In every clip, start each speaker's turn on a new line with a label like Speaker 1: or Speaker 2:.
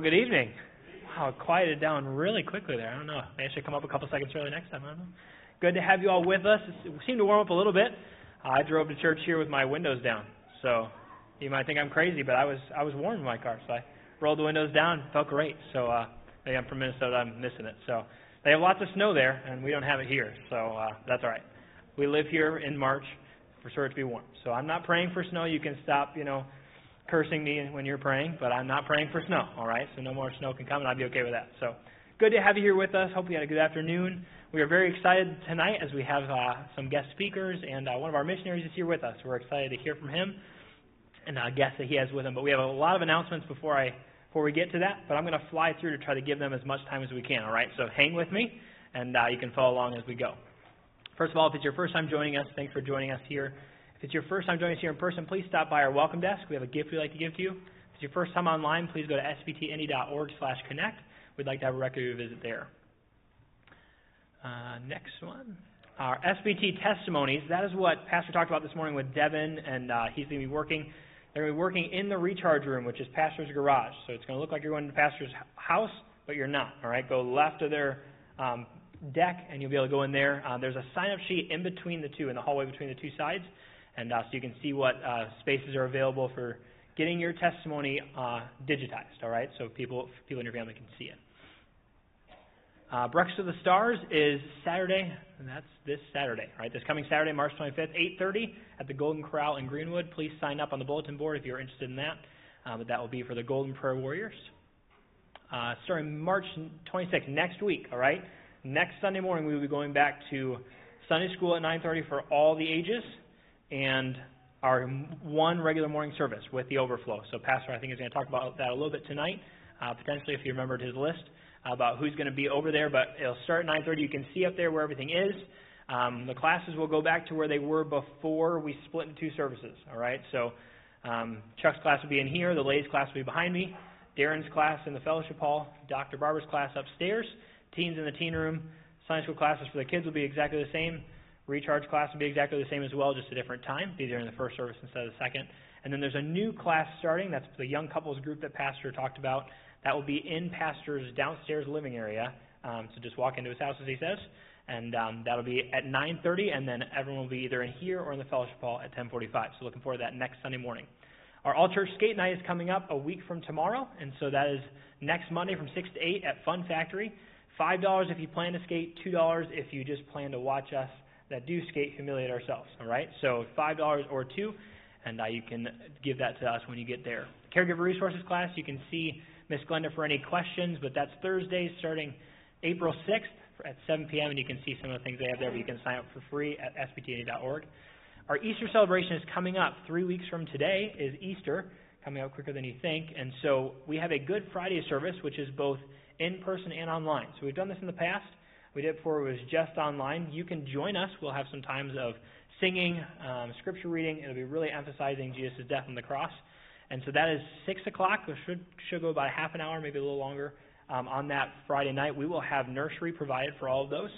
Speaker 1: Well, good evening. Wow, it quieted down really quickly there. I don't know. Maybe I should come up a couple seconds early next time. I don't know. Good to have you all with us. It seemed to warm up a little bit. I drove to church here with my windows down, so you might think I'm crazy, but I was I was warm in my car, so I rolled the windows down. Felt great. So uh, maybe I'm from Minnesota. I'm missing it. So they have lots of snow there, and we don't have it here, so uh, that's all right. We live here in March for sure to be warm. So I'm not praying for snow. You can stop, you know, cursing me when you're praying, but I'm not praying for snow, all right? So no more snow can come, and I'd be okay with that. So good to have you here with us. Hope you had a good afternoon. We are very excited tonight as we have uh, some guest speakers, and uh, one of our missionaries is here with us. We're excited to hear from him and uh, guests that he has with him. But we have a lot of announcements before I before we get to that. But I'm going to fly through to try to give them as much time as we can. All right, so hang with me, and uh, you can follow along as we go. First of all, if it's your first time joining us, thanks for joining us here if it's your first time joining us here in person, please stop by our welcome desk. We have a gift we'd like to give to you. If it's your first time online, please go to sbtindy.org slash connect. We'd like to have a record of your visit there. Uh, next one. Our SBT testimonies. That is what Pastor talked about this morning with Devin, and uh, he's going to be working. They're going to be working in the recharge room, which is Pastor's garage. So it's going to look like you're going to Pastor's house, but you're not. All right, go left of their um, deck, and you'll be able to go in there. Uh, there's a sign-up sheet in between the two, in the hallway between the two sides and uh, so you can see what uh, spaces are available for getting your testimony uh, digitized. All right, so people people in your family can see it. Uh, Breakfast of the Stars is Saturday, and that's this Saturday, right? This coming Saturday, March 25th, 8:30 at the Golden Corral in Greenwood. Please sign up on the bulletin board if you're interested in that. Uh, but that will be for the Golden Prayer Warriors. Uh, starting March 26th, next week, all right? Next Sunday morning, we will be going back to Sunday school at 9:30 for all the ages and our one regular morning service with the overflow. So Pastor, I think, is going to talk about that a little bit tonight, uh, potentially if you remembered his list about who's going to be over there. But it'll start at 9:30. You can see up there where everything is. Um, the classes will go back to where they were before we split into two services. All right. So um, Chuck's class will be in here. The ladies' class will be behind me. Darren's class in the fellowship hall. Dr. Barber's class upstairs. Teens in the teen room. Sunday school classes for the kids will be exactly the same. Recharge class will be exactly the same as well, just a different time, be there in the first service instead of the second. And then there's a new class starting. That's the young couples group that Pastor talked about. That will be in Pastor's downstairs living area. Um, so just walk into his house, as he says. And um, that'll be at 9.30, and then everyone will be either in here or in the fellowship hall at 10.45. So looking forward to that next Sunday morning. Our all-church skate night is coming up a week from tomorrow, and so that is next Monday from 6 to 8 at Fun Factory. $5 if you plan to skate, $2 if you just plan to watch us that do skate humiliate ourselves. All right, so five dollars or two, and uh, you can give that to us when you get there. Caregiver resources class, you can see Miss Glenda for any questions, but that's Thursday starting April 6th at 7 p.m. and you can see some of the things they have there. But you can sign up for free at sbtindy.org. Our Easter celebration is coming up. Three weeks from today is Easter, coming up quicker than you think. And so we have a Good Friday service, which is both in person and online. So we've done this in the past. We did before it was just online. You can join us. We'll have some times of singing, um, scripture reading. It'll be really emphasizing Jesus' death on the cross. And so that is 6 o'clock. It should, should go about half an hour, maybe a little longer, um, on that Friday night. We will have nursery provided for all of those.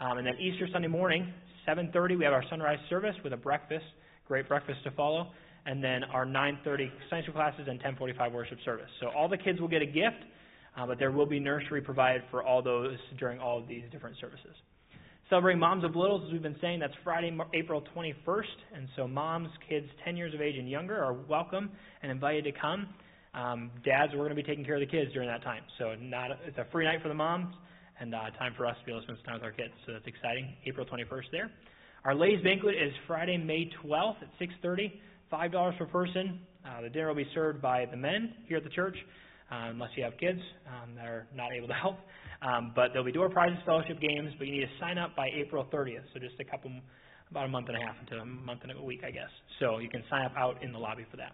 Speaker 1: Um, and then Easter Sunday morning, 7.30, we have our sunrise service with a breakfast, great breakfast to follow. And then our 9.30 Sunday school classes and 10.45 worship service. So all the kids will get a gift. Uh, but there will be nursery provided for all those during all of these different services. Celebrating Moms of Littles, as we've been saying, that's Friday, April 21st. And so moms, kids 10 years of age and younger are welcome and invited to come. Um, dads, we're going to be taking care of the kids during that time. So not a, it's a free night for the moms and uh, time for us to be able to spend some time with our kids. So that's exciting. April 21st there. Our ladies' banquet is Friday, May 12th at 6.30, $5 per person. Uh, the dinner will be served by the men here at the church unless you have kids um, that are not able to help. Um, but there'll be door prizes, fellowship games, but you need to sign up by April 30th, so just a couple, about a month and a half into a month and a week, I guess. So you can sign up out in the lobby for that.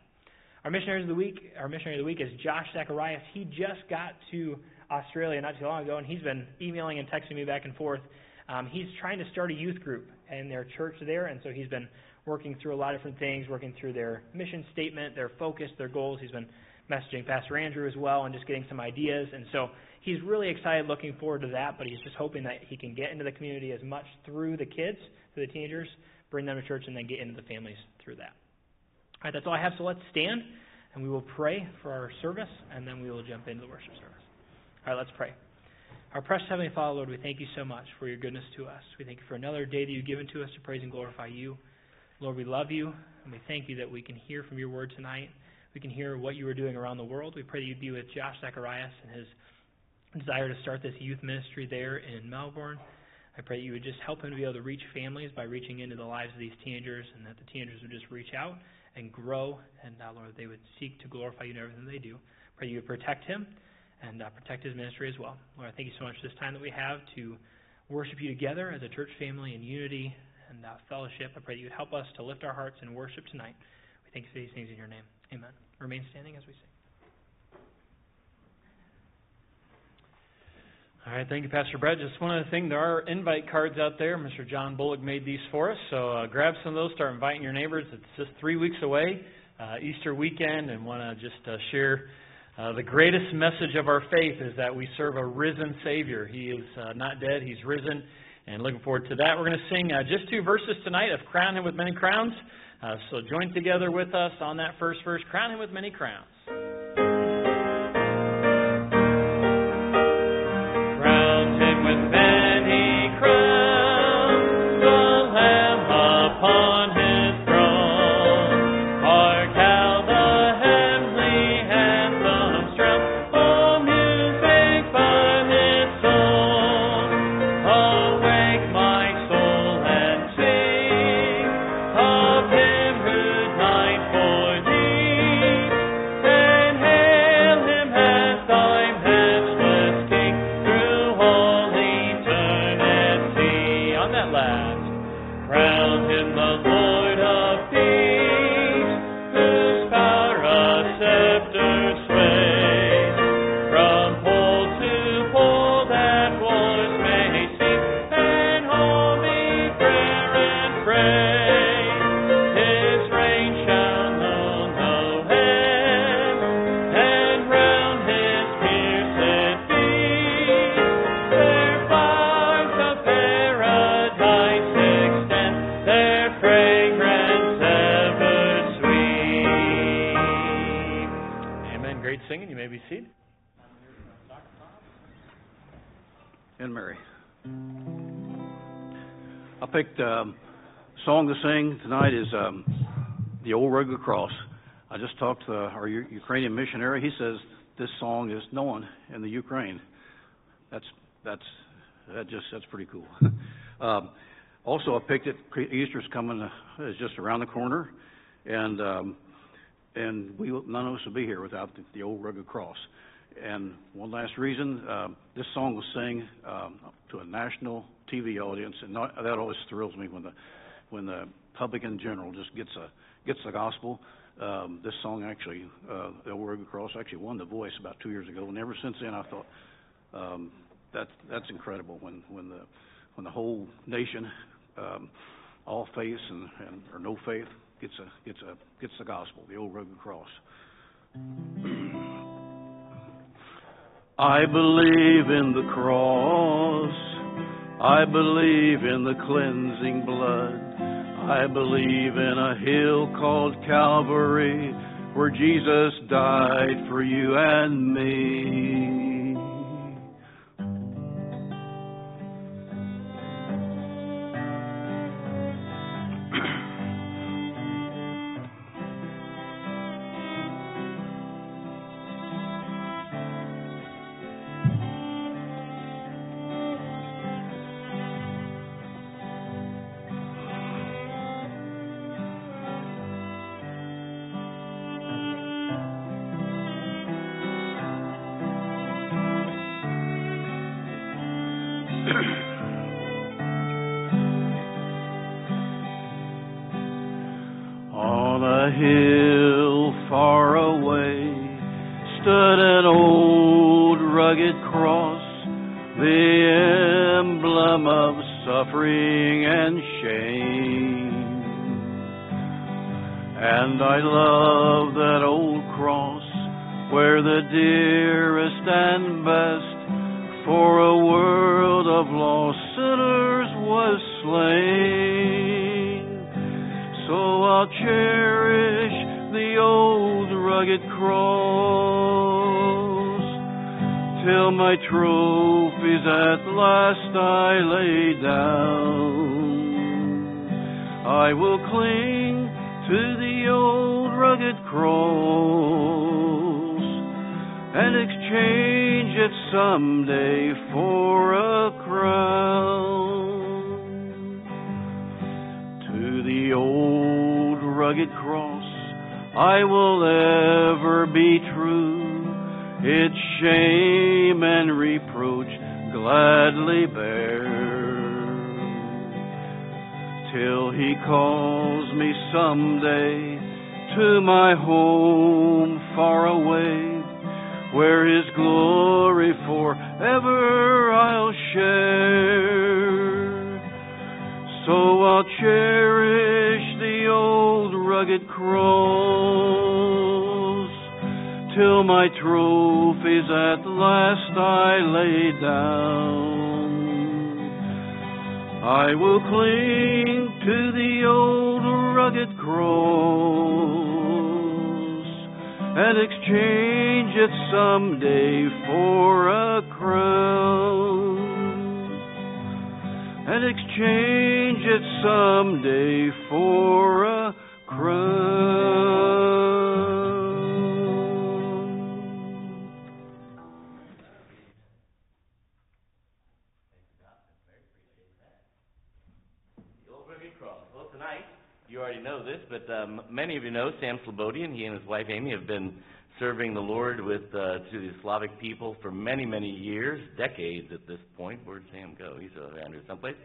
Speaker 1: Our missionary of the week, our missionary of the week is Josh Zacharias. He just got to Australia not too long ago, and he's been emailing and texting me back and forth. Um, he's trying to start a youth group in their church there, and so he's been working through a lot of different things, working through their mission statement, their focus, their goals. He's been messaging Pastor Andrew as well and just getting some ideas. And so he's really excited, looking forward to that, but he's just hoping that he can get into the community as much through the kids, through the teenagers, bring them to church, and then get into the families through that. All right, that's all I have. So let's stand and we will pray for our service, and then we will jump into the worship service. All right, let's pray. Our precious Heavenly Father, Lord, we thank you so much for your goodness to us. We thank you for another day that you've given to us to praise and glorify you. Lord, we love you, and we thank you that we can hear from your word tonight. We can hear what you are doing around the world. We pray that you'd be with Josh Zacharias and his desire to start this youth ministry there in Melbourne. I pray that you would just help him to be able to reach families by reaching into the lives of these teenagers, and that the teenagers would just reach out and grow, and uh, Lord, they would seek to glorify you in everything they do. Pray you would protect him and uh, protect his ministry as well. Lord, I thank you so much for this time that we have to worship you together as a church family in unity and uh, fellowship. I pray that you would help us to lift our hearts in worship tonight. We thank you for these things in your name. Amen. Remain standing as we sing.
Speaker 2: All right, thank you, Pastor Brett. Just one other thing, there are invite cards out there. Mr. John Bullock made these for us, so uh, grab some of those, start inviting your neighbors. It's just three weeks away, uh, Easter weekend, and want to just uh, share uh, the greatest message of our faith is that we serve a risen Savior. He is uh, not dead, He's risen, and looking forward to that. We're going to sing uh, just two verses tonight of Crown Him with Many Crowns. Uh, so join together with us on that first verse, Crown Him with Many Crowns.
Speaker 3: Tonight is um, the old rugged cross. I just talked to our Ukrainian missionary. He says this song is known in the Ukraine. That's that's that just that's pretty cool. um, also, I picked it. Easter's coming uh, is just around the corner, and um, and we none of us would be here without the, the old rugged cross. And one last reason, uh, this song was sang um, to a national TV audience, and not, that always thrills me when the when the public in general just gets a gets the gospel. Um, this song actually, uh, the Word Cross actually won the Voice about two years ago, and ever since then I thought um, that that's incredible when when the when the whole nation, um, all faiths and, and or no faith, gets a gets a gets the gospel, the old rugged cross. I believe in the cross. I believe in the cleansing blood. I believe in a hill called Calvary where Jesus died for you and me. And I love that old cross where the dearest and best for a world of lost sinners was slain. So I'll cherish the old rugged cross till my trophies at last I lay down. I will cling to the old rugged cross and exchange it someday for a crown. To the old rugged cross I will ever be true, its shame and reproach gladly bear till he calls me someday to my home far away, where his glory forever I'll share. So I'll cherish the old rugged cross till my trophies at last I lay down. I will cling to the old rugged cross and exchange it someday for a crown. And exchange it someday for a crown.
Speaker 4: But um, many of you know Sam Slobodian. He and his wife Amy have been serving the Lord with uh, to the Slavic people for many, many years, decades at this point. Where'd Sam go? He's around here someplace.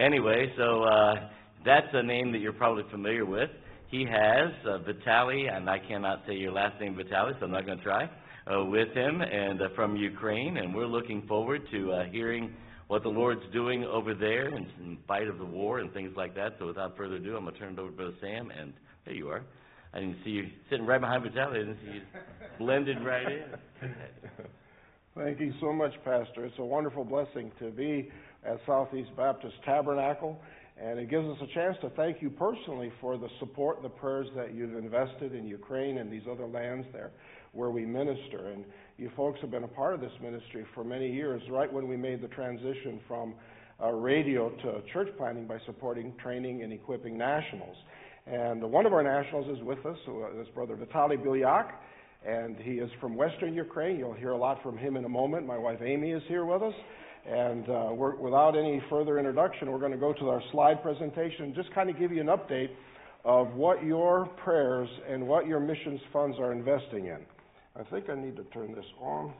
Speaker 4: Anyway, so uh, that's a name that you're probably familiar with. He has uh, Vitali, and I cannot say your last name, Vitali, so I'm not going to try, uh, with him, and uh, from Ukraine, and we're looking forward to uh, hearing what the Lord's doing over there in, in spite of the war and things like that. So without further ado, I'm going to turn it over to Brother Sam, and there you are. I didn't see you sitting right behind Vitali. I didn't see you blended right in.
Speaker 5: Thank you so much, Pastor. It's a wonderful blessing to be at Southeast Baptist Tabernacle, and it gives us a chance to thank you personally for the support, the prayers that you've invested in Ukraine and these other lands there where we minister. And you folks have been a part of this ministry for many years, right when we made the transition from uh, radio to church planting by supporting training and equipping nationals. And one of our nationals is with us, uh, this brother Vitaly Bilyak, and he is from Western Ukraine. You'll hear a lot from him in a moment. My wife Amy is here with us. And uh, without any further introduction, we're going to go to our slide presentation and just kind of give you an update of what your prayers and what your missions funds are investing in. I think I need to turn this on.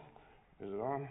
Speaker 5: Is it on?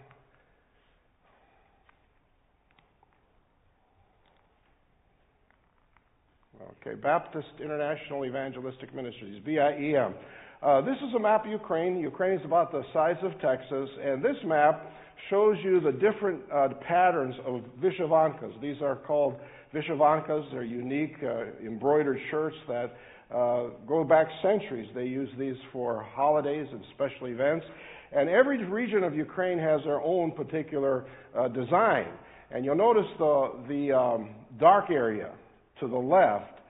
Speaker 5: Okay, Baptist International Evangelistic Ministries, BIEM. Uh, this is a map of Ukraine. Ukraine is about the size of Texas, and this map shows you the different uh, patterns of vyshyvankas. These are called vyshyvankas. They're unique uh, embroidered shirts that uh, go back centuries. They use these for holidays and special events. And every region of Ukraine has their own particular uh, design. And you'll notice the, the um, dark area to the left.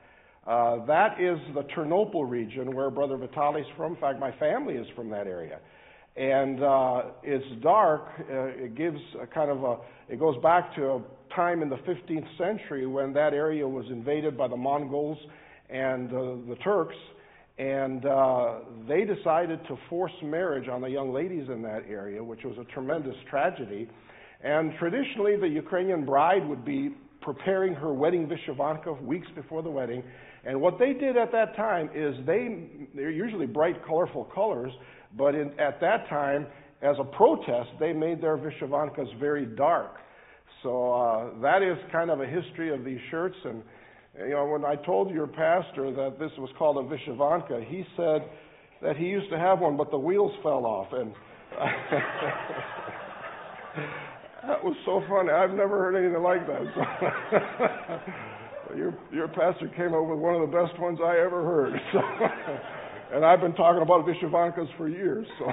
Speaker 5: Uh, that is the Ternopil region where Brother Vitaly's from. In fact, my family is from that area. And uh, it's dark. Uh, it gives a kind of a, it goes back to a time in the 15th century when that area was invaded by the Mongols and the Turks. And uh, they decided to force marriage on the young ladies in that area, which was a tremendous tragedy. And traditionally, the Ukrainian bride would be preparing her wedding vyshyvanka weeks before the wedding. And what they did at that time is they, they're usually bright, colorful colors, but in, at that time, as a protest, they made their vyshyvankas very dark. So uh, that is kind of a history of these shirts. And, you know, when I told your pastor that this was called a vyshyvanka, he said that he used to have one, but the wheels fell off. And that was so funny. I've never heard anything like that. Your your pastor came up with one of the best ones I ever heard. So, and I've been talking about vyshyvankas for years. So,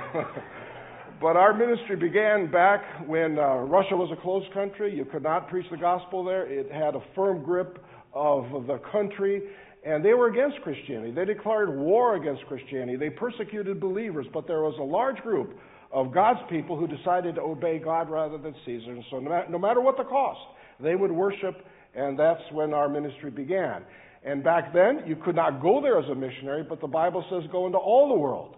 Speaker 5: but our ministry began back when uh, Russia was a closed country. You could not preach the gospel there. It had a firm grip of the country, and they were against Christianity. They declared war against Christianity. They persecuted believers, but there was a large group of God's people who decided to obey God rather than Caesar. And so, no matter what the cost, they would worship, and that's when our ministry began. And back then, you could not go there as a missionary, but the Bible says go into all the world.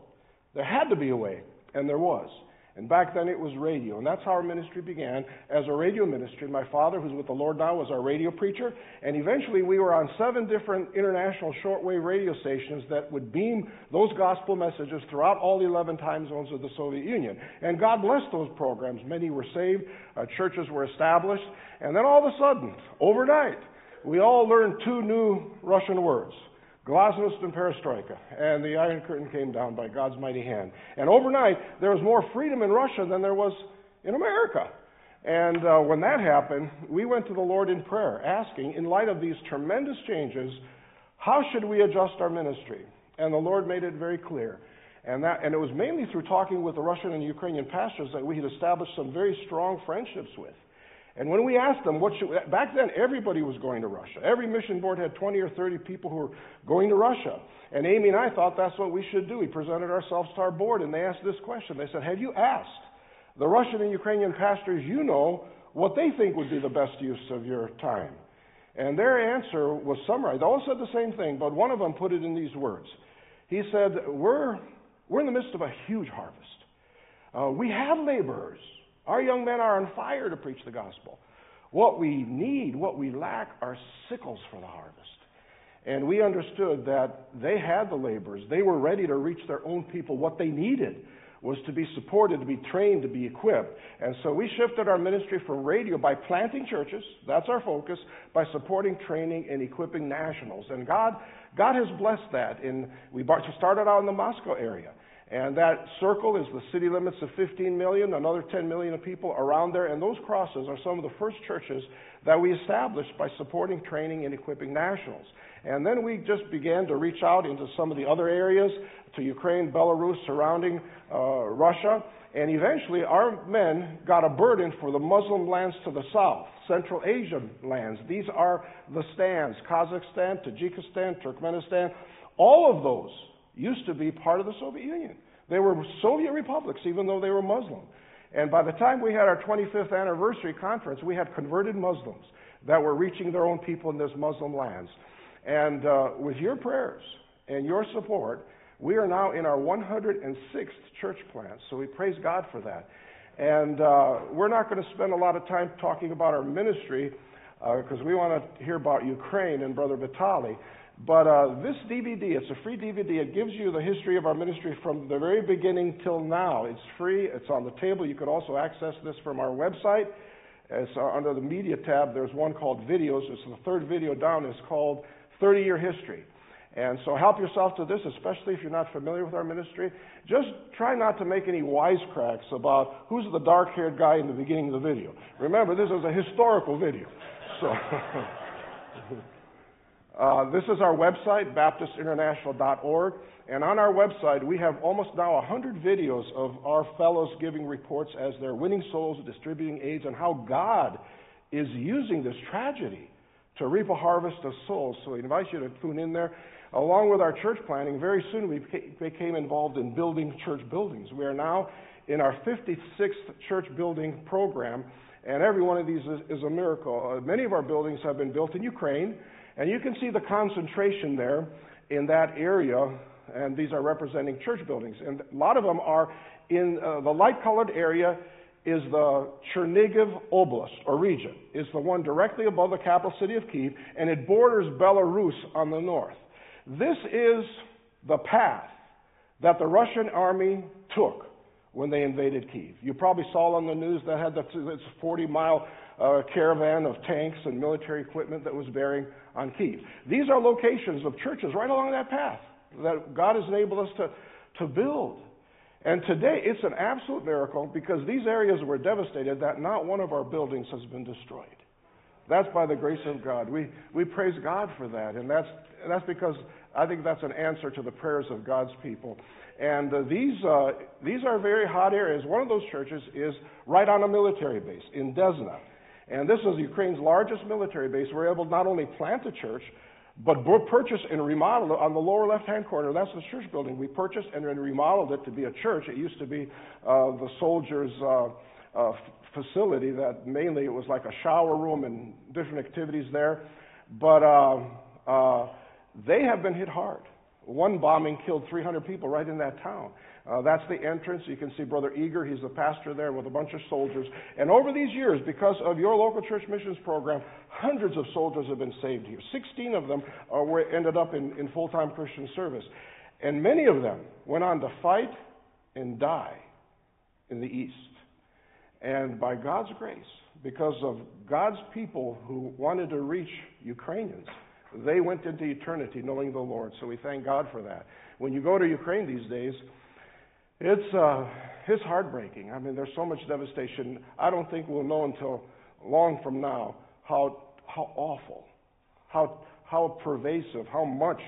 Speaker 5: There had to be a way, and there was. And back then it was radio. And that's how our ministry began as a radio ministry. My father, who's with the Lord now, was our radio preacher. And eventually we were on seven different international shortwave radio stations that would beam those gospel messages throughout all the 11 time zones of the Soviet Union. And God blessed those programs. Many were saved, uh, churches were established. And then all of a sudden, overnight, we all learned two new Russian words Glasnost and perestroika. And the Iron Curtain came down by God's mighty hand. And overnight, there was more freedom in Russia than there was in America. And uh, when that happened, we went to the Lord in prayer, asking, in light of these tremendous changes, how should we adjust our ministry? And the Lord made it very clear. And, that, and it was mainly through talking with the Russian and Ukrainian pastors that we had established some very strong friendships with. And when we asked them, what should, back then everybody was going to Russia. Every mission board had 20 or 30 people who were going to Russia. And Amy and I thought that's what we should do. We presented ourselves to our board and they asked this question. They said, Have you asked the Russian and Ukrainian pastors you know what they think would be the best use of your time? And their answer was summarized. They all said the same thing, but one of them put it in these words. He said, We're, we're in the midst of a huge harvest. Uh, we have laborers. Our young men are on fire to preach the gospel. What we need, what we lack, are sickles for the harvest. And we understood that they had the laborers. They were ready to reach their own people. What they needed was to be supported, to be trained, to be equipped. And so we shifted our ministry from radio by planting churches, that's our focus, by supporting training and equipping nationals. And God, God has blessed that. In, we started out in the Moscow area. And that circle is the city limits of 15 million, another 10 million of people around there. And those crosses are some of the first churches that we established by supporting training and equipping nationals. And then we just began to reach out into some of the other areas, to Ukraine, Belarus, surrounding uh, Russia. And eventually, our men got a burden for the Muslim lands to the south, Central Asian lands. These are the stands Kazakhstan, Tajikistan, Turkmenistan. All of those used to be part of the Soviet Union. They were Soviet republics, even though they were Muslim. And by the time we had our 25th anniversary conference, we had converted Muslims that were reaching their own people in those Muslim lands. And uh, with your prayers and your support, we are now in our 106th church plant. So we praise God for that. And uh, we're not going to spend a lot of time talking about our ministry because uh, we want to hear about Ukraine and Brother Vitali. But uh, this DVD, it's a free DVD. It gives you the history of our ministry from the very beginning till now. It's free. It's on the table. You could also access this from our website. It's uh, under the media tab. There's one called videos. It's the third video down. It's called 30 Year History. And so help yourself to this, especially if you're not familiar with our ministry. Just try not to make any wisecracks about who's the dark haired guy in the beginning of the video. Remember, this is a historical video. So. Uh, this is our website, baptistinternational.org. And on our website, we have almost now 100 videos of our fellows giving reports as they're winning souls, distributing aids, and how God is using this tragedy to reap a harvest of souls. So we invite you to tune in there. Along with our church planting, very soon we became involved in building church buildings. We are now in our 56th church building program, and every one of these is, is a miracle. Uh, many of our buildings have been built in Ukraine. And you can see the concentration there in that area, and these are representing church buildings. And a lot of them are in uh, the light colored area is the Chernihiv Oblast, or region. It's the one directly above the capital city of Kiev, and it borders Belarus on the north. This is the path that the Russian army took when they invaded Kiev. You probably saw on the news that had this 40 mile uh, caravan of tanks and military equipment that was bearing on Kiev. These are locations of churches right along that path that God has enabled us to, to build. And today it's an absolute miracle because these areas were devastated that not one of our buildings has been destroyed. That's by the grace of God. We, we praise God for that. And that's, that's because I think that's an answer to the prayers of God's people. And uh, these, uh, these are very hot areas. One of those churches is right on a military base in Desna. And this is Ukraine's largest military base. We're able to not only plant a church, but bu- purchased and remodeled it on the lower left-hand corner. That's the church building. We purchased and remodeled it to be a church. It used to be uh, the soldiers' uh, uh, facility. That mainly it was like a shower room and different activities there. But uh, uh, they have been hit hard. One bombing killed 300 people right in that town. Uh, that's the entrance. You can see Brother Igor. He's the pastor there with a bunch of soldiers. And over these years, because of your local church missions program, hundreds of soldiers have been saved here. 16 of them uh, were, ended up in, in full time Christian service. And many of them went on to fight and die in the East. And by God's grace, because of God's people who wanted to reach Ukrainians, they went into eternity knowing the Lord. So we thank God for that. When you go to Ukraine these days, it's uh, it's heartbreaking. I mean, there's so much devastation. I don't think we'll know until long from now how how awful, how how pervasive, how much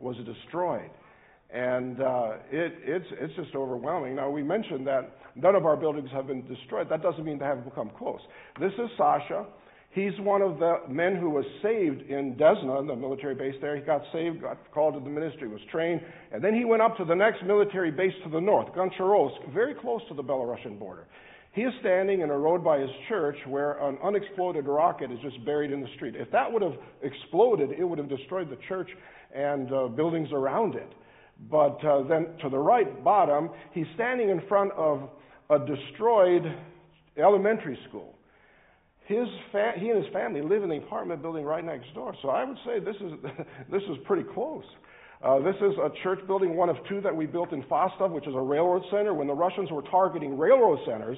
Speaker 5: was destroyed, and uh, it it's it's just overwhelming. Now we mentioned that none of our buildings have been destroyed. That doesn't mean they haven't become close. This is Sasha. He's one of the men who was saved in Desna, the military base there. He got saved, got called to the ministry, was trained, and then he went up to the next military base to the north, Goncharov, very close to the Belarusian border. He is standing in a road by his church where an unexploded rocket is just buried in the street. If that would have exploded, it would have destroyed the church and uh, buildings around it. But uh, then to the right bottom, he's standing in front of a destroyed elementary school his fa- he and his family live in the apartment building right next door. So I would say this is this is pretty close. Uh, this is a church building, one of two that we built in Fastov, which is a railroad center. When the Russians were targeting railroad centers,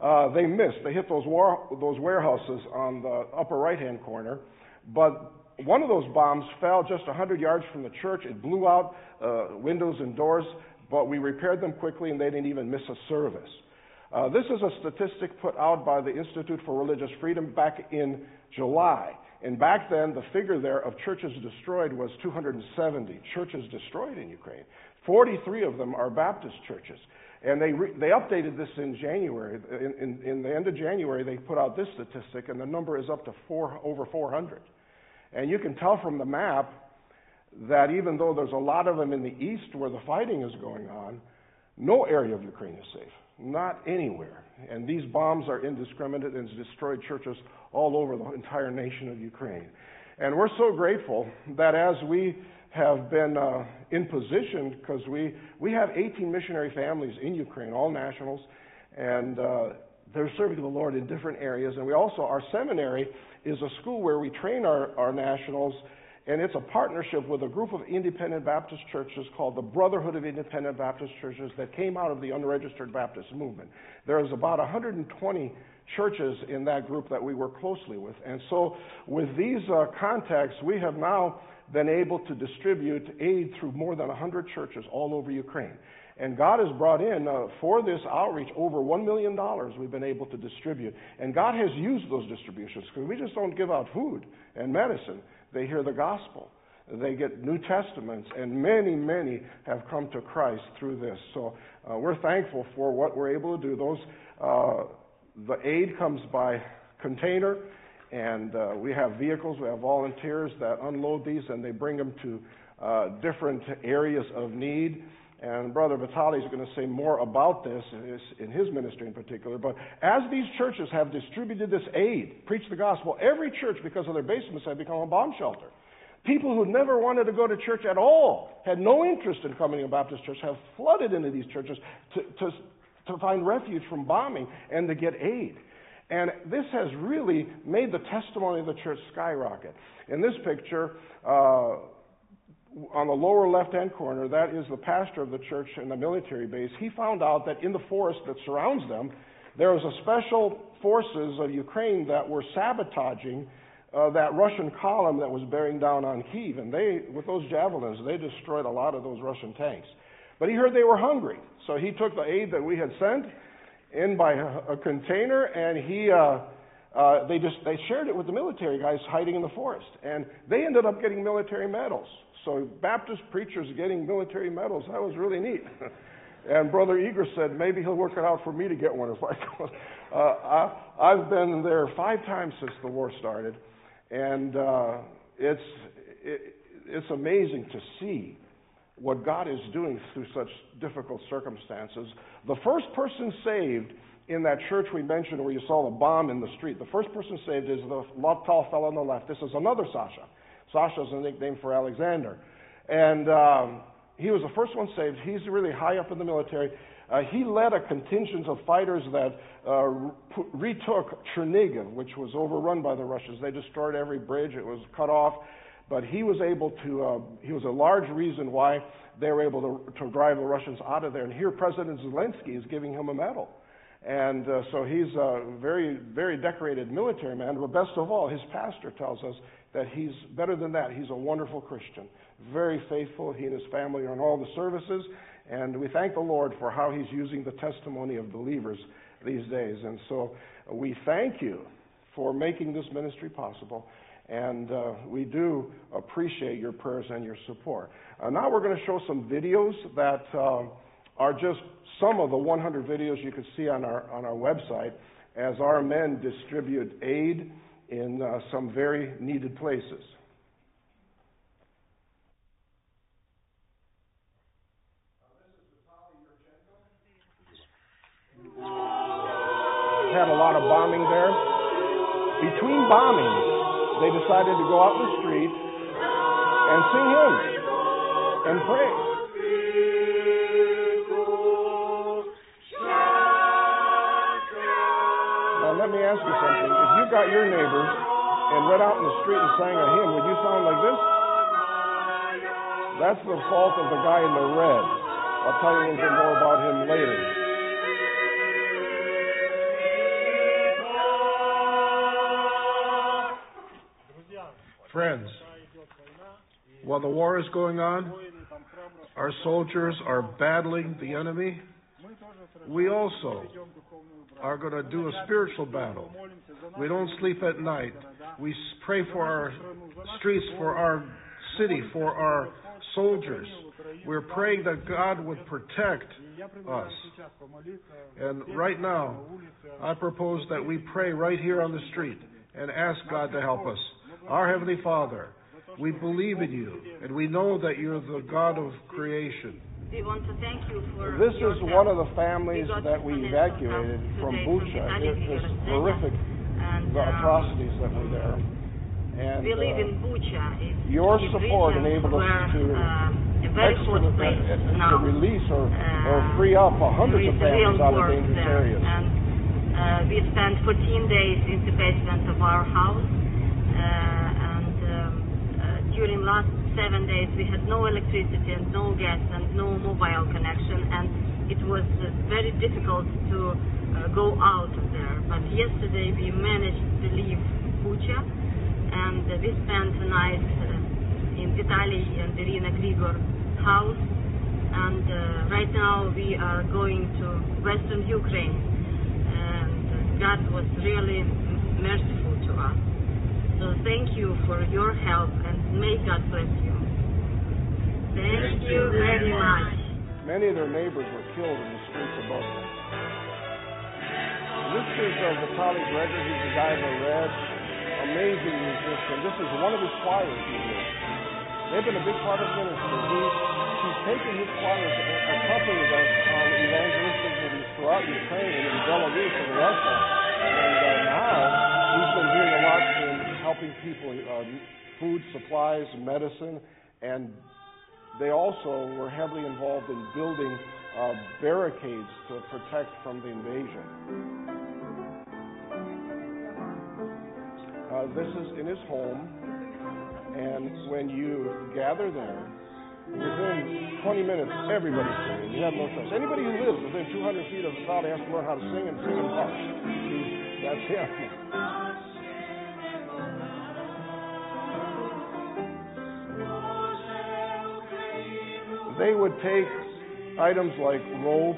Speaker 5: uh, they missed. They hit those war- those warehouses on the upper right-hand corner, but one of those bombs fell just 100 yards from the church. It blew out uh, windows and doors, but we repaired them quickly, and they didn't even miss a service. Uh, this is a statistic put out by the Institute for Religious Freedom back in July. And back then, the figure there of churches destroyed was 270 churches destroyed in Ukraine. 43 of them are Baptist churches. And they, re- they updated this in January. In, in, in, the end of January, they put out this statistic, and the number is up to four, over 400. And you can tell from the map that even though there's a lot of them in the east where the fighting is going on, no area of Ukraine is safe. Not anywhere. And these bombs are indiscriminate and destroyed churches all over the entire nation of Ukraine. And we're so grateful that as we have been uh, in position, because we, we have 18 missionary families in Ukraine, all nationals, and uh, they're serving the Lord in different areas. And we also, our seminary is a school where we train our, our nationals and it's a partnership with a group of independent Baptist churches called the Brotherhood of Independent Baptist Churches that came out of the unregistered Baptist movement. There's about 120 churches in that group that we work closely with. And so, with these uh, contacts, we have now been able to distribute aid through more than 100 churches all over Ukraine. And God has brought in, uh, for this outreach, over $1 million we've been able to distribute. And God has used those distributions because we just don't give out food and medicine. They hear the gospel. They get New Testaments, and many, many have come to Christ through this. So uh, we're thankful for what we're able to do. Those, uh, the aid comes by container, and uh, we have vehicles, we have volunteers that unload these, and they bring them to uh, different areas of need. And Brother Vitali is going to say more about this in his ministry in particular. But as these churches have distributed this aid, preached the gospel, every church, because of their basements, have become a bomb shelter. People who never wanted to go to church at all, had no interest in coming to a Baptist church, have flooded into these churches to, to, to find refuge from bombing and to get aid. And this has really made the testimony of the church skyrocket. In this picture, uh, on the lower left-hand corner, that is the pastor of the church in the military base. He found out that in the forest that surrounds them, there was a special forces of Ukraine that were sabotaging uh, that Russian column that was bearing down on Kiev. And they, with those javelins, they destroyed a lot of those Russian tanks. But he heard they were hungry, so he took the aid that we had sent in by a, a container, and he. Uh, uh, they just they shared it with the military guys hiding in the forest, and they ended up getting military medals. So Baptist preachers getting military medals, that was really neat. and Brother Igor said, maybe he'll work it out for me to get one if I go. Uh, I, I've been there five times since the war started, and uh, it's it, it's amazing to see what God is doing through such difficult circumstances. The first person saved in that church we mentioned where you saw the bomb in the street, the first person saved is the tall fellow on the left. This is another Sasha. Sasha is a nickname for Alexander. And um, he was the first one saved. He's really high up in the military. Uh, he led a contingent of fighters that uh, retook Chernihiv, which was overrun by the Russians. They destroyed every bridge, it was cut off. But he was able to, uh, he was a large reason why they were able to, to drive the Russians out of there. And here President Zelensky is giving him a medal. And uh, so he's a very, very decorated military man. But best of all, his pastor tells us that he's better than that. He's a wonderful Christian, very faithful. He and his family are in all the services. And we thank the Lord for how he's using the testimony of believers these days. And so we thank you for making this ministry possible. And uh, we do appreciate your prayers and your support. Uh, now we're going to show some videos that uh, are just some of the 100 videos you can see on our, on our website as our men distribute aid in uh, some very needed places. Had a lot of bombing there. Between bombings, they decided to go out in the street and sing hymns and pray. Let me ask you something. If you got your neighbors and went out in the street and sang a hymn, would you sound like this? That's the fault of the guy in the red. I'll tell you a little bit more about him later. Friends, while the war is going on, our soldiers are battling the enemy. We also are going to do a spiritual battle. We don't sleep at night. We pray for our streets, for our city, for our soldiers. We're praying that God would protect us. And right now, I propose that we pray right here on the street and ask God to help us. Our Heavenly Father, we believe in you, and we know that you're the God of creation.
Speaker 6: We want to thank you for
Speaker 5: This is one of the families that we evacuated from Bucha. It was horrific,
Speaker 6: and,
Speaker 5: the
Speaker 6: uh,
Speaker 5: atrocities that were there. And
Speaker 6: we live
Speaker 5: uh,
Speaker 6: in Bucha. It's
Speaker 5: your support enabled us to
Speaker 6: uh, a very close
Speaker 5: expedite
Speaker 6: place
Speaker 5: that, uh, to release or, or
Speaker 6: Uh,
Speaker 5: free up uh, hundreds of
Speaker 6: is a real
Speaker 5: families out of dangerous
Speaker 6: there.
Speaker 5: areas.
Speaker 6: And uh, we spent 14 days in the basement of our house. Uh, and um, uh, during last seven days, we had no electricity and no gas and no mobile connection. And it was uh, very difficult to uh, go out of there. But yesterday, we managed to leave Bucha. And we spent the night uh, in Vitaly and Irina Grigor house. And right now we are going to western Ukraine. And God was really merciful to us. So thank you for your help may God bless you. Thank you very much.
Speaker 5: Many of their neighbors were killed in the streets above them. This is uh, Vitaly Gregor. He's the guy in the red. Amazing musician. This is one of his choirs he's in. They've been a big part of ministry. He, he's taken his choirs and accompanied us on evangelistic duties throughout Ukraine and in Belarus and Russia. And uh, now he's been doing a lot in helping people, uh, food supplies, medicine, and they also were heavily involved in building uh, barricades to protect from the invasion. Uh, this is in his home, and when you gather there, within 20 minutes, everybody's singing. You have no choice. Anybody who lives within 200 feet of the valley has to learn how to sing and sing in. That's him. They would take items like rope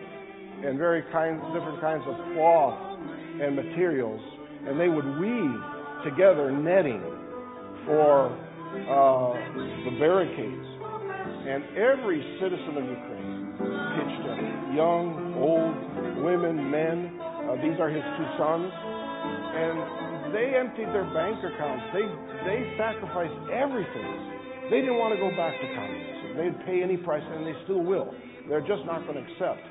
Speaker 5: and very different kinds of cloth and materials, and they would weave together netting for uh, the barricades. And every citizen of Ukraine pitched in young, old, women, men. Uh, these are his two sons. And they emptied their bank accounts. They, they sacrificed everything They didn't want to go back to communism. They'd pay any price, and they still will. They're just not going to accept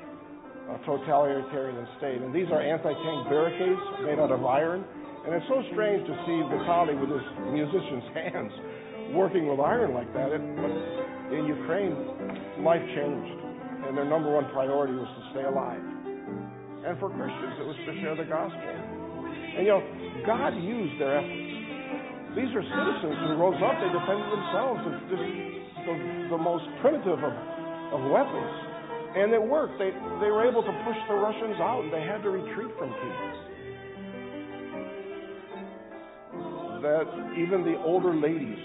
Speaker 5: a totalitarian state. And these are anti-tank barricades made out of iron. And it's so strange to see Vitaly with his musician's hands working with iron like that. It, but in Ukraine, life changed, and their number one priority was to stay alive. And for Christians, it was to share the gospel. And you know, God used their efforts. These are citizens who rose up, they defended themselves just the, the most primitive of, of weapons. And it worked. They, they were able to push the Russians out, and they had to retreat from Kiev. That even the older ladies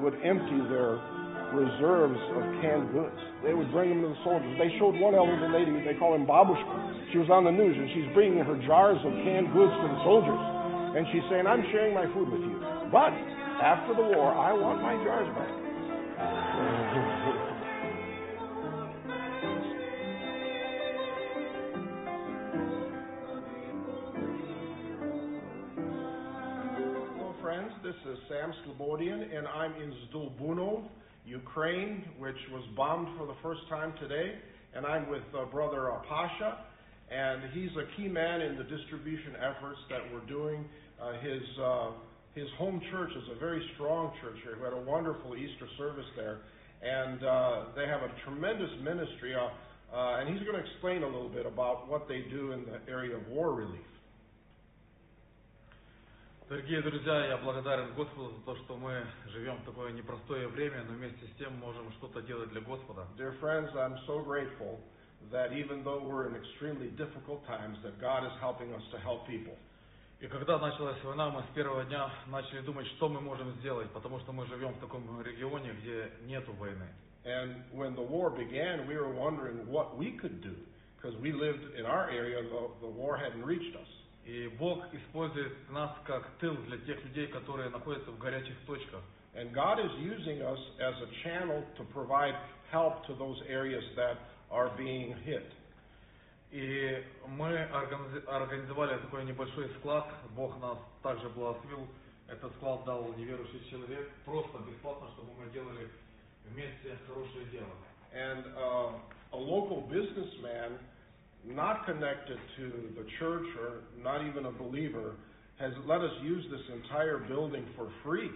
Speaker 5: would empty their reserves of canned goods. They would bring them to the soldiers. They showed one elderly lady, they call him Babushka. She was on the news, and she's bringing her jars of canned goods to the soldiers. And she's saying, I'm sharing my food with you. But after the war, I want my jars back. This is Sam Slobodian, and I'm in Zdolbunov, Ukraine, which was bombed for the first time today. And I'm with uh, Brother uh, Pasha, and he's a key man in the distribution efforts that we're doing. Uh, his uh, his home church is a very strong church here. We had a wonderful Easter service there, and uh, they have a tremendous ministry. Uh, uh, and he's going to explain a little bit about what they do in the area of war relief.
Speaker 7: Дорогие друзья, я благодарен Господу за то, что мы живем в такое непростое время, но вместе с тем можем что-то делать для Господа.
Speaker 5: Dear friends, I'm so grateful that even though we're in extremely difficult times, that God is helping us to help people.
Speaker 7: И когда началась война, мы с первого дня начали думать, что мы можем сделать, потому что мы живем в таком регионе, где нету войны.
Speaker 5: And when the war began, we were wondering what we could do because we lived in our area, the, the war hadn't reached us.
Speaker 7: И Бог использует нас как тыл для тех людей, которые находятся в горячих точках.
Speaker 5: And God is using us as a channel to provide help to those areas that are being hit.
Speaker 7: И мы организ- организовали такой небольшой склад. Бог нас также благословил. Этот склад дал неверующий человек просто бесплатно, чтобы мы делали вместе хорошее дело.
Speaker 5: And uh, a local businessman, not connected to the church or not even a believer, has let us use this entire building for free.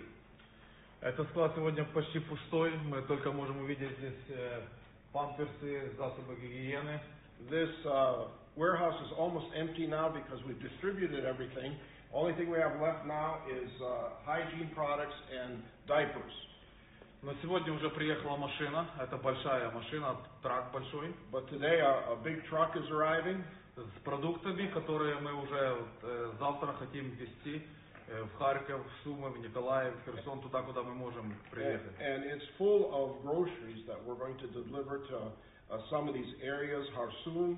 Speaker 7: Этот склад сегодня почти пустой. Мы только можем увидеть здесь э, памперсы, засобы гигиены.
Speaker 5: This uh, warehouse is almost empty now because we've distributed everything. Only thing we have left now is uh, hygiene products and diapers.
Speaker 7: Но сегодня уже приехала машина. Это большая машина, трак большой,
Speaker 5: But today a, a big truck is arriving,
Speaker 7: с продуктами, которые мы уже вот, э, завтра хотим везти э, в Харьков, в Сумы, в Николаев, в Херсон, туда, куда мы можем
Speaker 5: and,
Speaker 7: приехать.
Speaker 5: and it's full of groceries that we're going to deliver to uh, some of these areas, Harsun,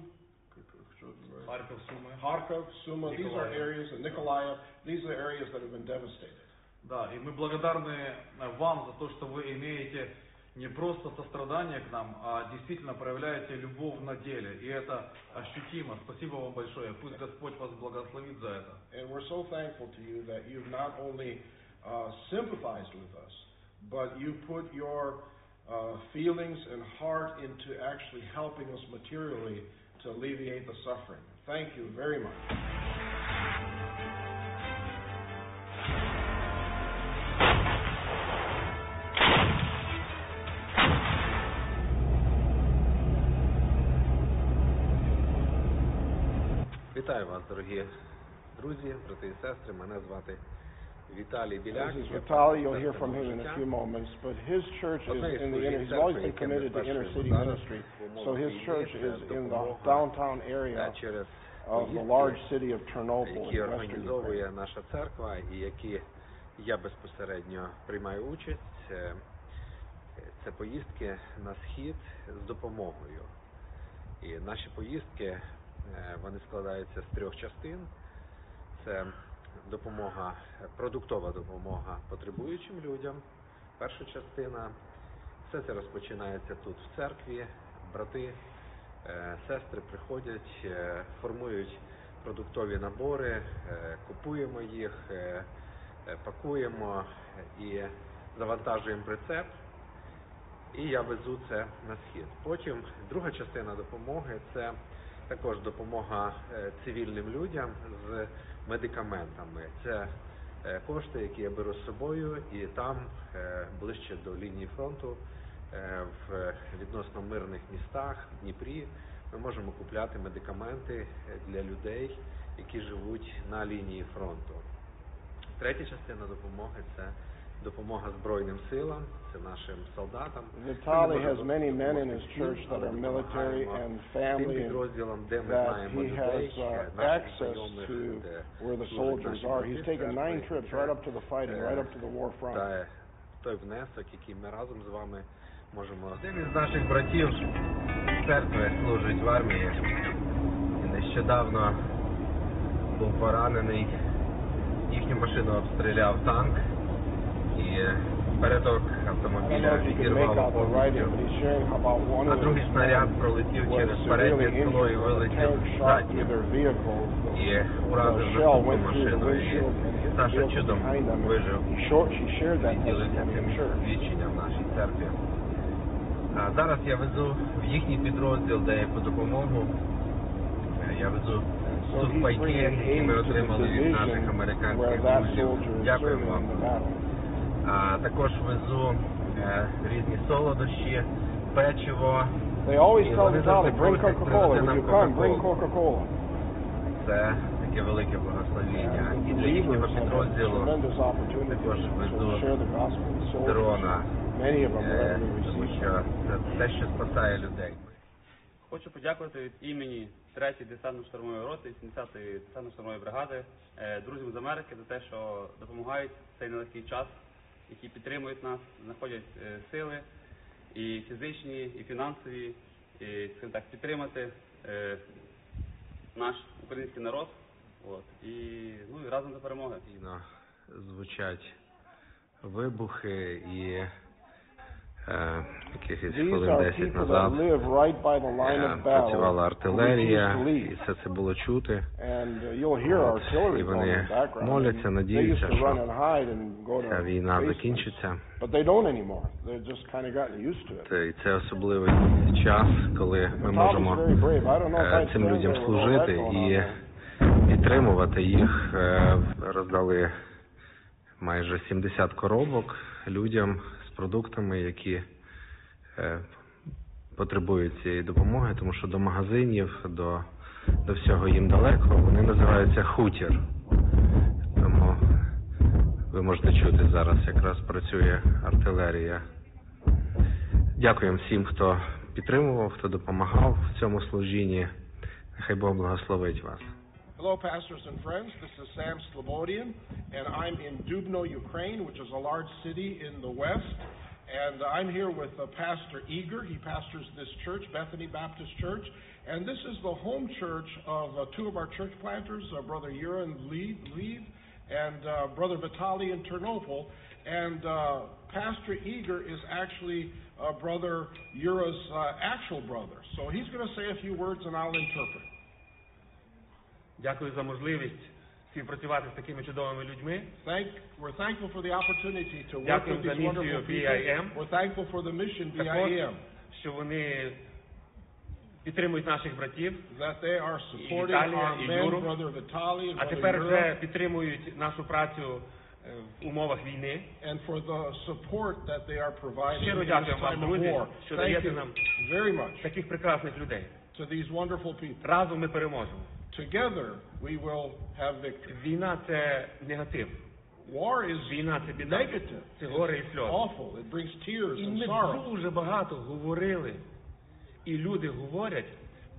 Speaker 7: Харьков, Сумы.
Speaker 5: Kharkov, Suma. These are areas, and Nikolaev. These are areas that have been devastated.
Speaker 7: Да, и мы благодарны э, вам за то, что вы имеете не просто сострадание к нам, а действительно проявляете любовь на деле. И это ощутимо. Спасибо вам большое. Пусть Господь вас благословит за это.
Speaker 5: And we're so thankful to you that you've not only uh, sympathized with us, but you put your uh, feelings and heart into actually helping us materially to alleviate the suffering. Thank you very much.
Speaker 8: Вітаю вас, дорогі друзі, брати і сестри. Мене звати Віталій Біляк.
Speaker 5: This is Vitaly. You'll hear from him in a few moments, but his church is in the inner. He's always been committed to inner city ministry, so his church is in the downtown
Speaker 8: е,
Speaker 5: area of the large city of Ternopil
Speaker 8: які
Speaker 5: in western Ukraine.
Speaker 8: організовує наша церква і які я безпосередньо приймаю участь. Е, Це поїздки на схід з допомогою. І наші поїздки е, вони складаються з трьох частин. Це допомога, продуктова допомога потребуючим людям. Перша частина. Все це розпочинається тут в церкві. Брати, е, сестри приходять, е, формують продуктові набори, е, купуємо їх, пакуємо і завантажуємо прицеп. і я везу це на схід. Потім друга частина допомоги це також допомога цивільним людям з медикаментами. Це е, кошти, які я беру з собою, і там е, ближче до лінії фронту, е, в відносно мирних містах в Дніпрі, ми можемо купляти медикаменти для людей, які живуть на лінії фронту. Третя частина допомоги це допомога Збройним силам, це нашим солдатам.
Speaker 5: Vitaly has many men in his church that are military and family, and
Speaker 8: підрозділам, де ми знаємо людей,
Speaker 5: uh, access to where the soldiers are. He's taken nine trips right up to the fighting,
Speaker 8: Е,
Speaker 5: right up to the war front.
Speaker 8: Та той внесок, який ми разом з вами можемо. Один із наших братів церкви служить в армії. Нещодавно був поранений. Їхню машину обстріляв танк і передок автомобіля відірвало повністю, другий снаряд пролетів через переднє скло і вилетів
Speaker 5: заднє.
Speaker 8: І уразив наступну машину, і Саша чудом вижив.
Speaker 5: Відділився
Speaker 8: цим свідченням нашій церкві. А зараз я везу в їхній підрозділ, де я по допомогу. Е, я везу
Speaker 5: тут
Speaker 8: сухпайки, які ми отримали від наших американських друзів. Дякуємо вам також везу е, різні солодощі, печиво.
Speaker 5: They always
Speaker 8: І
Speaker 5: tell
Speaker 8: вони
Speaker 5: Vitaly, bring Coca-Cola. When you come, bring
Speaker 8: Coca-Cola. Це таке велике благословіння. І для їхнього підрозділу також везу
Speaker 5: share the gospel with soldiers.
Speaker 8: дрона.
Speaker 5: Many of them
Speaker 8: Е, Тому що це те, що спасає людей.
Speaker 9: Хочу подякувати від імені 3-ї десантно-штурмової роти, 70-ї десантно-штурмової бригади, е, друзям з Америки за те, що допомагають в цей нелегкий час, які підтримують нас, знаходять е, сили і фізичні, і фінансові, і так, підтримати е, наш український народ. От, і, ну, і разом до перемоги.
Speaker 8: Звучать вибухи і Е, якихось хвилин 10 назад е, працювала артилерія, і все це було чути. От, і вони моляться, надіються, що ця війна закінчиться. І це особливий час, коли ми можемо е, цим людям служити і підтримувати їх. Роздали майже 70 коробок людям продуктами, які е, потребують цієї допомоги, тому що до магазинів, до, до всього їм далеко. Вони називаються хутір. Тому ви можете чути зараз, якраз працює артилерія. Дякуємо всім, хто підтримував, хто допомагав в цьому служінні. Нехай Бог благословить вас.
Speaker 5: Hello, pastors and friends. This is Sam Slobodian, and I'm in Dubno, Ukraine, which is a large city in the west. And I'm here with uh, Pastor Igor. He pastors this church, Bethany Baptist Church. And this is the home church of uh, two of our church planters, uh, Brother Urin Lead, Lead and uh, Brother Vitali in Ternopil. And uh, Pastor Igor is actually uh, Brother Ura's uh, actual brother. So he's going to say a few words, and I'll interpret.
Speaker 10: Дякую за можливість співпрацювати з такими чудовими людьми.
Speaker 5: Thank, we're thankful for the opportunity to work with these wonderful people. We're thankful for the mission BIM,
Speaker 10: що вони підтримують наших братів,
Speaker 5: that they are supporting
Speaker 10: Віталія,
Speaker 5: our men,
Speaker 10: Юру.
Speaker 5: Brother Vitali and
Speaker 10: а тепер вже підтримують нашу працю е, в умовах війни.
Speaker 5: and for the support that they are providing
Speaker 10: Щиро дякуємо вам, друзі, що даєте нам
Speaker 5: very much
Speaker 10: таких прекрасних людей.
Speaker 5: to these wonderful people.
Speaker 10: Разом ми переможемо.
Speaker 5: Together we will have victory.
Speaker 10: Війна це негатив.
Speaker 5: War is
Speaker 10: Війна це біда.
Speaker 5: negative.
Speaker 10: Це горе і
Speaker 5: It's
Speaker 10: сльози.
Speaker 5: awful. It brings tears
Speaker 10: І
Speaker 5: and
Speaker 10: ми
Speaker 5: sorrow.
Speaker 10: дуже багато говорили, і люди говорять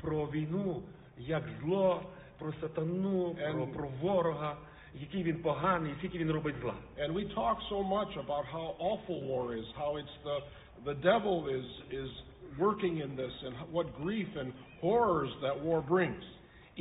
Speaker 10: про війну як зло, про сатану, про,
Speaker 5: And-
Speaker 10: про ворога, який він поганий, скільки він робить зла.
Speaker 5: And we talk so much about how awful war is, how it's the the devil is is working in this, and what grief and horrors that war brings.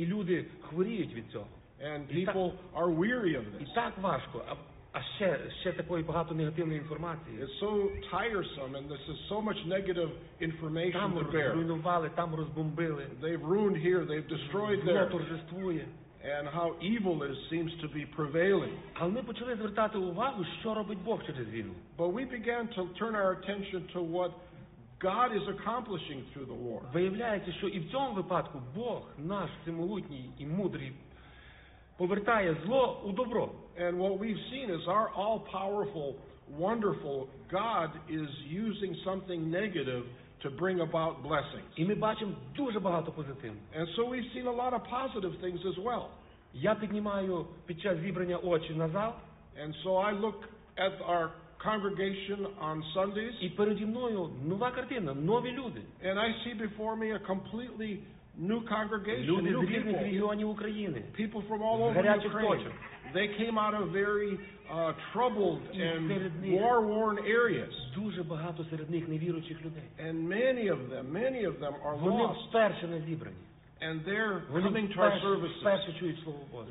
Speaker 10: І люди хворіють від цього.
Speaker 5: And
Speaker 10: І так-
Speaker 5: people are weary of
Speaker 10: І
Speaker 5: this.
Speaker 10: так важко, а, а ще, ще такої багато негативної інформації.
Speaker 5: It's so tiresome, and this is so much negative information
Speaker 10: Там
Speaker 5: to bear.
Speaker 10: розруйнували, там розбомбили.
Speaker 5: They've ruined here, they've destroyed
Speaker 10: Зло
Speaker 5: there,
Speaker 10: торжествує.
Speaker 5: and how evil is seems to be prevailing.
Speaker 10: Але ми почали звертати увагу, що робить Бог через війну.
Speaker 5: But we began to turn our attention to what God is accomplishing through the war.
Speaker 10: Виявляється, що і в цьому випадку Бог, наш всемогутній і мудрий, повертає зло у добро.
Speaker 5: And what we've seen is our all powerful, wonderful God is using something negative to bring about blessings.
Speaker 10: І ми бачимо дуже багато позитивного.
Speaker 5: And so we've seen a lot of positive things as well.
Speaker 10: Я піднімаю під час зібрання очі на зал,
Speaker 5: And so I look at our congregation on Sundays,
Speaker 10: і переді мною нова картина, нові люди.
Speaker 5: and I see before me a completely new congregation,
Speaker 10: Люди
Speaker 5: new
Speaker 10: з різних
Speaker 5: people,
Speaker 10: регіонів України.
Speaker 5: people from all
Speaker 10: з
Speaker 5: over
Speaker 10: гарячих
Speaker 5: Ukraine.
Speaker 10: точок.
Speaker 5: They came out of very uh, troubled
Speaker 10: І
Speaker 5: and
Speaker 10: серед них
Speaker 5: war-worn areas.
Speaker 10: Дуже багато серед них невіруючих людей.
Speaker 5: And many of them, many of them are
Speaker 10: Вони
Speaker 5: lost.
Speaker 10: вперше на зібранні.
Speaker 5: and they're coming to our services.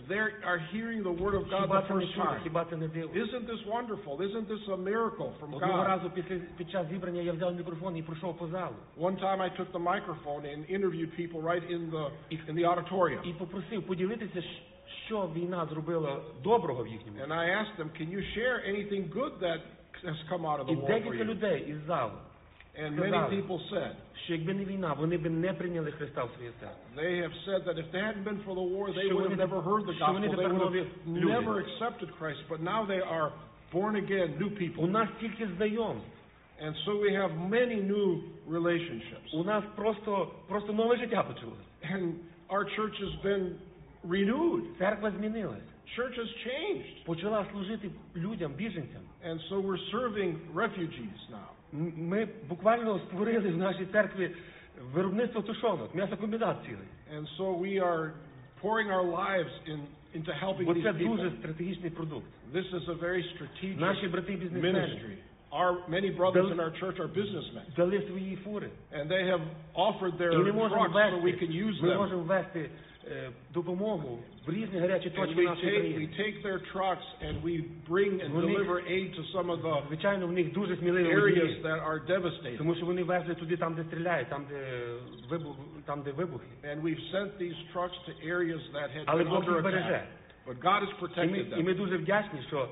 Speaker 5: They are hearing the word of God the first time. Isn't this wonderful? Isn't this a miracle from God? One time I took the microphone and interviewed people right in the in the auditorium. And I asked them, can you share anything good that has come out of the war?
Speaker 10: людей із залу,
Speaker 5: And
Speaker 10: сказали,
Speaker 5: many people said,
Speaker 10: що якби не війна, вони б не прийняли Христа в своє серце.
Speaker 5: they have said that if they hadn't been for the war, they
Speaker 10: Що
Speaker 5: would
Speaker 10: вони
Speaker 5: have never heard the
Speaker 10: що
Speaker 5: gospel.
Speaker 10: вони
Speaker 5: They
Speaker 10: тепер
Speaker 5: would
Speaker 10: нові
Speaker 5: have
Speaker 10: люди.
Speaker 5: never accepted Christ. But now they are born again, new
Speaker 10: У
Speaker 5: people.
Speaker 10: нас тільки знайомств.
Speaker 5: And so we have many new relationships.
Speaker 10: У нас просто, просто нове життя почалося.
Speaker 5: And our church has been renewed.
Speaker 10: Церква змінилась.
Speaker 5: Church has changed.
Speaker 10: Почала служити людям, біженцям.
Speaker 5: And so we're serving refugees now.
Speaker 10: М- Ми буквально створили в нашій церкві виробництво тушонок, м'ясокомбінат цілий.
Speaker 5: And so we are pouring our lives in, into helping
Speaker 10: Бо
Speaker 5: these
Speaker 10: це
Speaker 5: people.
Speaker 10: дуже стратегічний продукт.
Speaker 5: This is a very strategic
Speaker 10: Наші брати бізнесмени
Speaker 5: ministry. Our many brothers in our church are businessmen,
Speaker 10: дали свої фури.
Speaker 5: and they have offered their
Speaker 10: І ми можемо
Speaker 5: trucks so we
Speaker 10: вести,
Speaker 5: can use
Speaker 10: ми
Speaker 5: them.
Speaker 10: можемо ввести е, допомогу в різні гарячі
Speaker 5: And
Speaker 10: точки
Speaker 5: we
Speaker 10: нашої
Speaker 5: take, we
Speaker 10: країни.
Speaker 5: take their trucks and we bring and
Speaker 10: Вони-
Speaker 5: deliver aid to some of the
Speaker 10: Звичайно, в них дуже сміливі
Speaker 5: areas
Speaker 10: водії,
Speaker 5: that are devastated.
Speaker 10: тому що вони везли туди, там, де стріляють, там, де вибух, там, де вибухи.
Speaker 5: And we've sent these trucks to areas that had
Speaker 10: Але
Speaker 5: been
Speaker 10: Бог
Speaker 5: under
Speaker 10: їх береже.
Speaker 5: attack. But God has
Speaker 10: І ми,
Speaker 5: protected
Speaker 10: і ми
Speaker 5: them.
Speaker 10: дуже вдячні, що,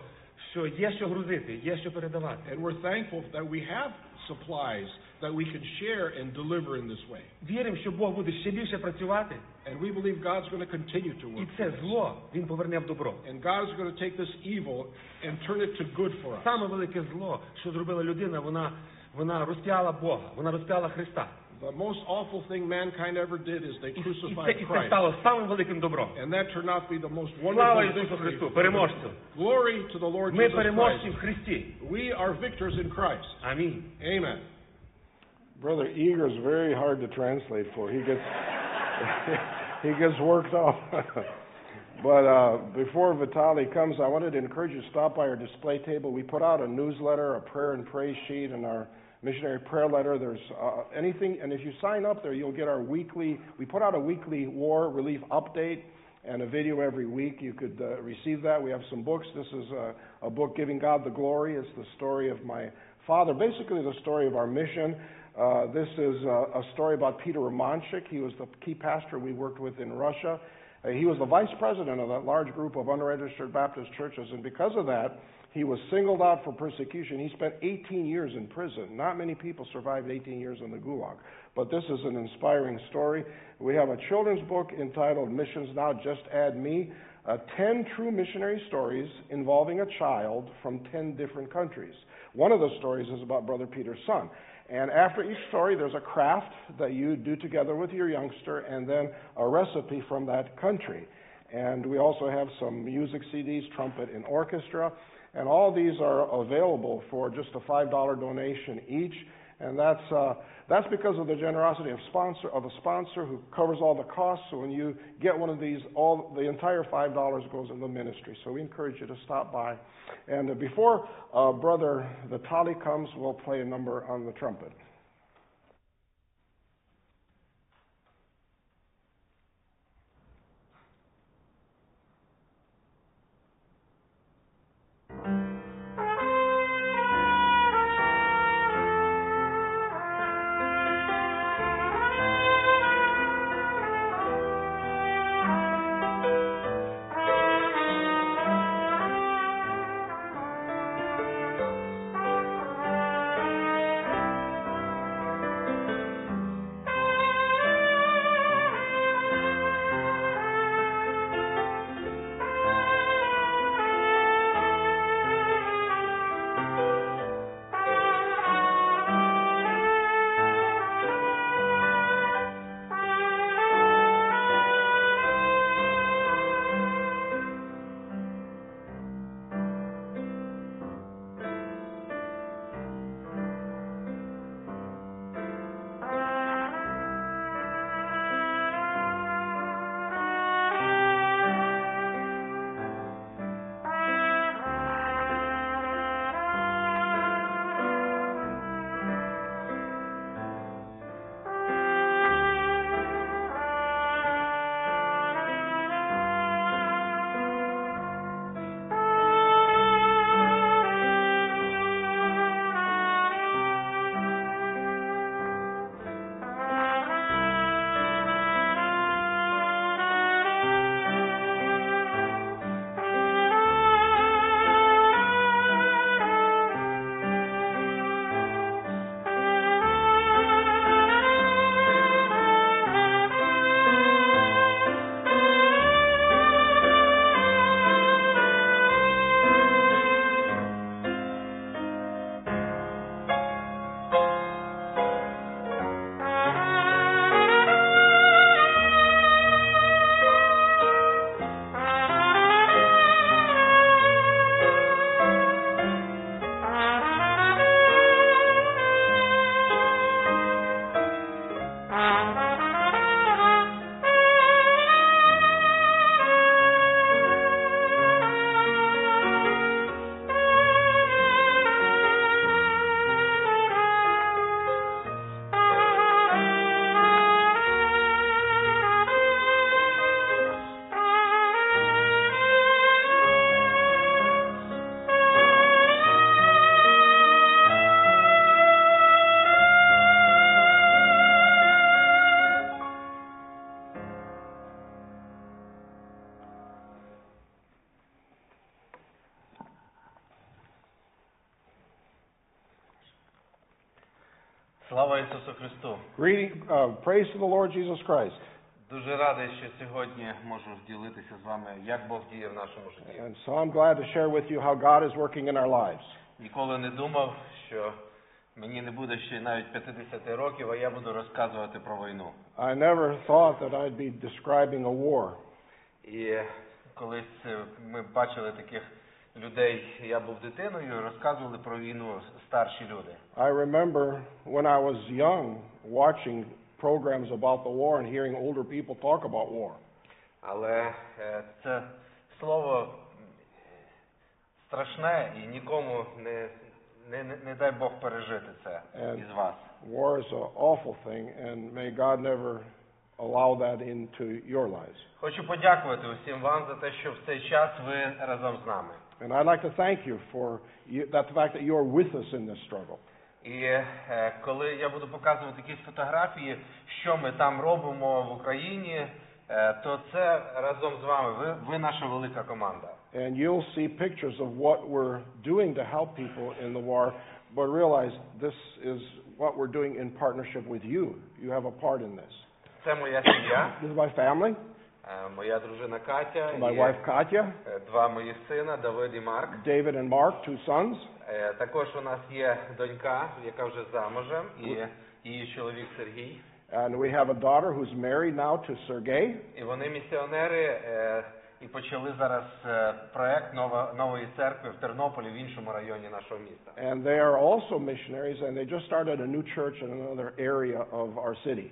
Speaker 10: що є що грузити, є що передавати.
Speaker 5: And we're thankful that we have supplies that we can share and deliver in this way.
Speaker 10: Віримо, що Бог буде ще більше працювати,
Speaker 5: And we believe God's going to continue to
Speaker 10: і
Speaker 5: work.
Speaker 10: це
Speaker 5: for us.
Speaker 10: зло Він поверне в добро.
Speaker 5: And God is going to take this evil and turn it to good for us.
Speaker 10: Саме велике зло, що зробила людина, вона, вона розп'яла Бога, вона розп'яла Христа.
Speaker 5: the most awful thing mankind ever did is they crucified Christ.
Speaker 10: Стало великим добром.
Speaker 5: And that turned out to be the most wonderful
Speaker 10: Ісусу
Speaker 5: Glory to the Lord Jesus Christ. We are victors in Christ. Amen. Brother Igor is very hard to translate for. He gets he gets worked up. But uh, before Vitali comes, I wanted to encourage you to stop by our display table. We put out a newsletter, a prayer and praise sheet, and our missionary prayer letter. There's uh, anything, and if you sign up there, you'll get our weekly. We put out a weekly war relief update and a video every week. You could uh, receive that. We have some books. This is a, a book, Giving God the Glory. It's the story of my father, basically the story of our mission. Uh, this is uh, a story about Peter Rumachik. He was the key pastor we worked with in Russia. Uh, he was the vice president of that large group of unregistered Baptist churches, and because of that, he was singled out for persecution. He spent 18 years in prison. Not many people survived 18 years in the Gulag, but this is an inspiring story. We have a children's book entitled Missions Now, Just Add Me. Uh, 10 true missionary stories involving a child from 10 different countries. One of the stories is about Brother Peter's son. And after each story, there's a craft that you do together with your youngster, and then a recipe from that country. And we also have some music CDs, trumpet and orchestra, and all these are available for just a $5 donation each. And that's, uh, that's because of the generosity of, sponsor, of a sponsor who covers all the costs. So when you get one of these, all, the entire $5 goes in the ministry. So we encourage you to stop by. And before uh, Brother Vitali comes, we'll play a number on the trumpet. uh, praise to the Lord Jesus Christ.
Speaker 11: Дуже радий, що сьогодні можу ділитися з вами, як Бог діє в нашому житті.
Speaker 5: And so I'm glad to share with you how God is working in our lives.
Speaker 11: Ніколи не думав, що мені не буде ще навіть 50 років, а я буду розказувати про війну.
Speaker 5: I never thought that I'd be describing a war.
Speaker 11: І колись е, ми бачили таких людей, я був дитиною, розказували про війну старші люди.
Speaker 5: I remember when I was young watching programs about the war and hearing older people talk about war.
Speaker 11: Але е, це слово м, страшне і нікому не, не, не, не дай Бог пережити це
Speaker 5: Е.
Speaker 11: із вас.
Speaker 5: War is an awful thing, and may God never allow that into your lives.
Speaker 11: Хочу подякувати усім вам за те, що в цей час ви разом з нами.
Speaker 5: And I'd like to thank you for you, that the fact that you are with us in this struggle.
Speaker 11: І е, коли я буду показувати якісь фотографії, що ми там робимо в Україні, е, то це разом з вами. Ви, ви наша велика команда.
Speaker 5: And you'll see pictures of what we're doing to help people in the war, but realize this is what we're doing in partnership with you. You have a part in this.
Speaker 11: Це моя сім'я,
Speaker 5: This is my family,
Speaker 11: е, моя дружина Катя,
Speaker 5: my
Speaker 11: і
Speaker 5: wife Katya,
Speaker 11: е, два мої сина, Давид і Марк.
Speaker 5: David and Mark, two sons.
Speaker 11: Е, Також у нас є донька, яка вже замужем, і її чоловік Сергій.
Speaker 5: And we have a daughter who's married now to Sergey.
Speaker 11: І вони місіонери е, і почали зараз е, проект нова, нової церкви в Тернополі в іншому районі нашого міста.
Speaker 5: And they are also missionaries, and they just started a new church in another area of our city.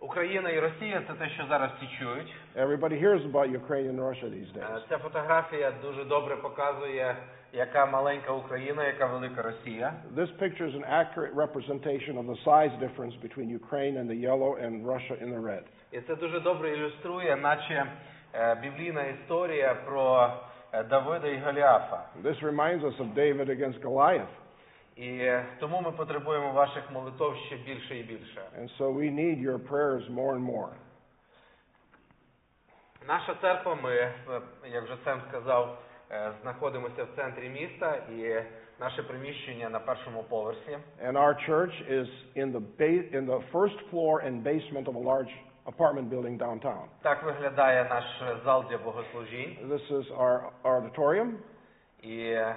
Speaker 11: Україна і Росія це те, що зараз всі чують.
Speaker 5: Everybody hears about Ukraine and Russia these
Speaker 11: Е,
Speaker 5: days.
Speaker 11: Ця фотографія дуже добре показує, яка маленька Україна, яка велика Росія.
Speaker 5: This picture is an accurate representation of the size difference between Ukraine and the yellow and Russia in the red.
Speaker 11: І це дуже добре ілюструє, наче е, біблійна історія про е, Давида і Голіафа.
Speaker 5: This reminds us of David against Goliath.
Speaker 11: І тому ми потребуємо ваших молитов ще більше і більше.
Speaker 5: And so we need your prayers more and more.
Speaker 11: Наша церква, ми, е, як вже Сем сказав, е, знаходимося в центрі міста і наше приміщення на першому поверсі.
Speaker 5: And our church is in the ba- in the first floor and basement of a large apartment building downtown.
Speaker 11: Так виглядає наш зал для богослужінь.
Speaker 5: This is our auditorium,
Speaker 11: І е,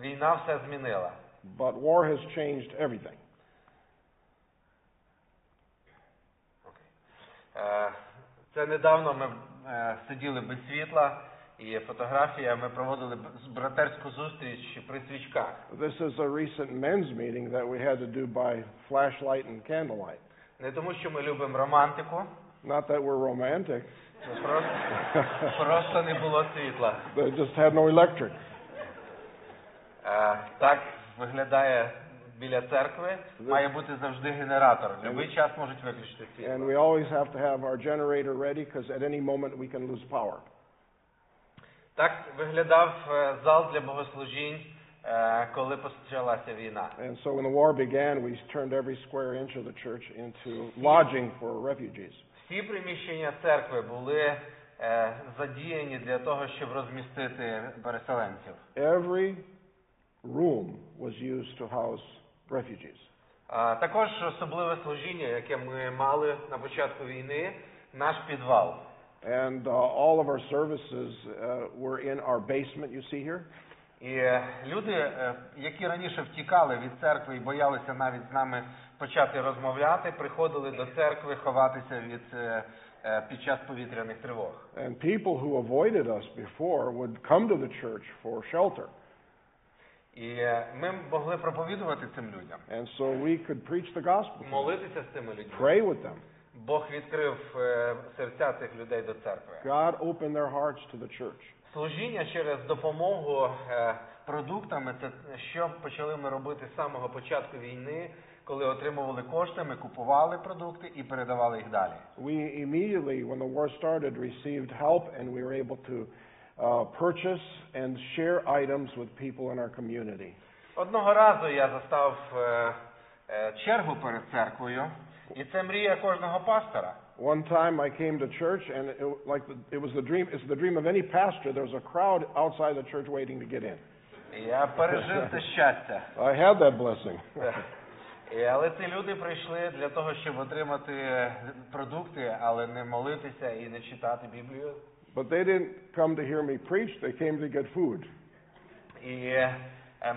Speaker 11: війна все змінила.
Speaker 5: but war has changed everything.
Speaker 11: Е, Це недавно ми е, сиділи без світла, і фотографія, ми проводили б- з- братерську зустріч при свічках.
Speaker 5: This is a recent men's meeting that we had to do by flashlight and candlelight.
Speaker 11: Не тому, що ми любимо романтику,
Speaker 5: Not that we're romantic,
Speaker 11: ми просто, просто не було світла.
Speaker 5: they just had no electric.
Speaker 11: Е, Так виглядає біля церкви. Має бути завжди генератор. В будь-який час можуть виключити
Speaker 5: And
Speaker 11: світло.
Speaker 5: we always have to have our generator ready because at any moment we can lose power.
Speaker 11: Так виглядав е, зал для богослужінь, е, коли почалася війна.
Speaker 5: And so when the war began, we turned every square inch of the church into lodging for refugees.
Speaker 11: Всі приміщення церкви були е, задіяні для того, щоб розмістити переселенців.
Speaker 5: Every room was used to house refugees.
Speaker 11: А, також особливе служіння, яке ми мали на початку війни, наш підвал.
Speaker 5: And uh, all of our services uh, were in our basement, you see here.
Speaker 11: І е, люди, е, які раніше втікали від церкви і боялися навіть з нами почати розмовляти, приходили до церкви ховатися від е, е, під час повітряних тривог.
Speaker 5: And people who avoided us before would come to the church for shelter.
Speaker 11: І е, ми могли проповідувати цим людям,
Speaker 5: And so we could preach the gospel,
Speaker 11: молитися з цими людьми.
Speaker 5: pray with them.
Speaker 11: Бог відкрив е, серця цих людей до церкви.
Speaker 5: God opened their hearts to the church.
Speaker 11: Служіння через допомогу е, продуктами це що почали ми робити з самого початку війни, коли отримували кошти, ми купували продукти і передавали їх далі.
Speaker 5: We immediately, when the war started, received help and we were able to purchase and share items with people in our community.
Speaker 11: Одного разу я застав е, е, чергу перед церквою, і це мрія кожного пастора.
Speaker 5: One time I came to church and it, like the, it was the dream, it's the dream of any pastor. There was a crowd outside the church waiting to get in.
Speaker 11: І Я пережив це щастя.
Speaker 5: I had that blessing.
Speaker 11: І, але ці люди прийшли для того, щоб отримати продукти, але не молитися і не читати Біблію.
Speaker 5: But they didn't come to hear me preach, they came to get food.
Speaker 11: І е,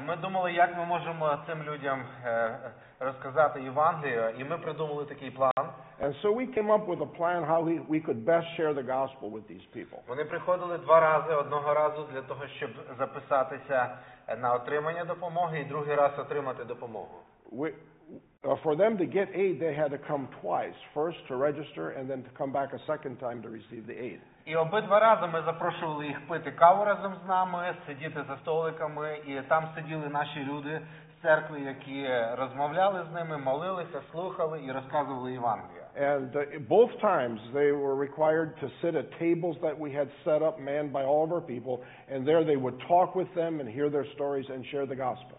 Speaker 11: ми думали, як ми можемо цим людям е, розказати Євангелію, і ми придумали такий план.
Speaker 5: And so we came up with a plan how we, we could best share the gospel with these people.
Speaker 11: Вони приходили два рази, одного разу для того, щоб записатися на отримання допомоги, і другий раз отримати допомогу.
Speaker 5: We, uh, for them to get aid, they had to come twice. First to register, and then to come back a second time to receive the aid.
Speaker 11: І обидва рази ми запрошували їх пити каву разом з нами, сидіти за столиками, і там сиділи наші люди з церкви, які розмовляли з ними, молилися, слухали і розказували Євангелія.
Speaker 5: And uh, both times they were required to sit at tables that we had set up, manned by all of our people, and there they would talk with them and hear their stories and share the gospel.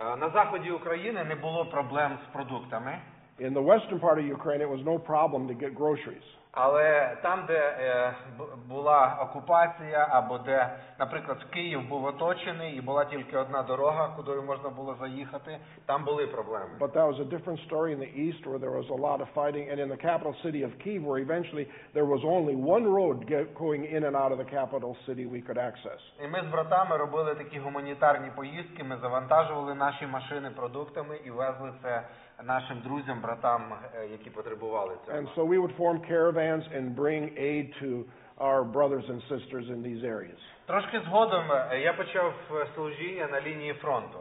Speaker 11: Е, На заході України не було проблем з продуктами,
Speaker 5: In the western part of Ukraine, it was no problem to get groceries.
Speaker 11: але там, де е, б- була окупація, або де, наприклад, Київ був оточений і була тільки одна дорога, кудою можна було заїхати, там були проблеми.
Speaker 5: But that was a different story in the east where there was a lot of fighting, and in the capital city of Kiev, where eventually there was only one road get, going in and out of the capital city we could access.
Speaker 11: І ми з братами робили такі гуманітарні поїздки. Ми завантажували наші машини продуктами і везли це нашим друзям, братам, е, які потребували цього.
Speaker 5: And so we would form caravans and bring aid to our brothers and sisters in these areas.
Speaker 11: Трошки згодом е, я почав е, служіння на лінії фронту.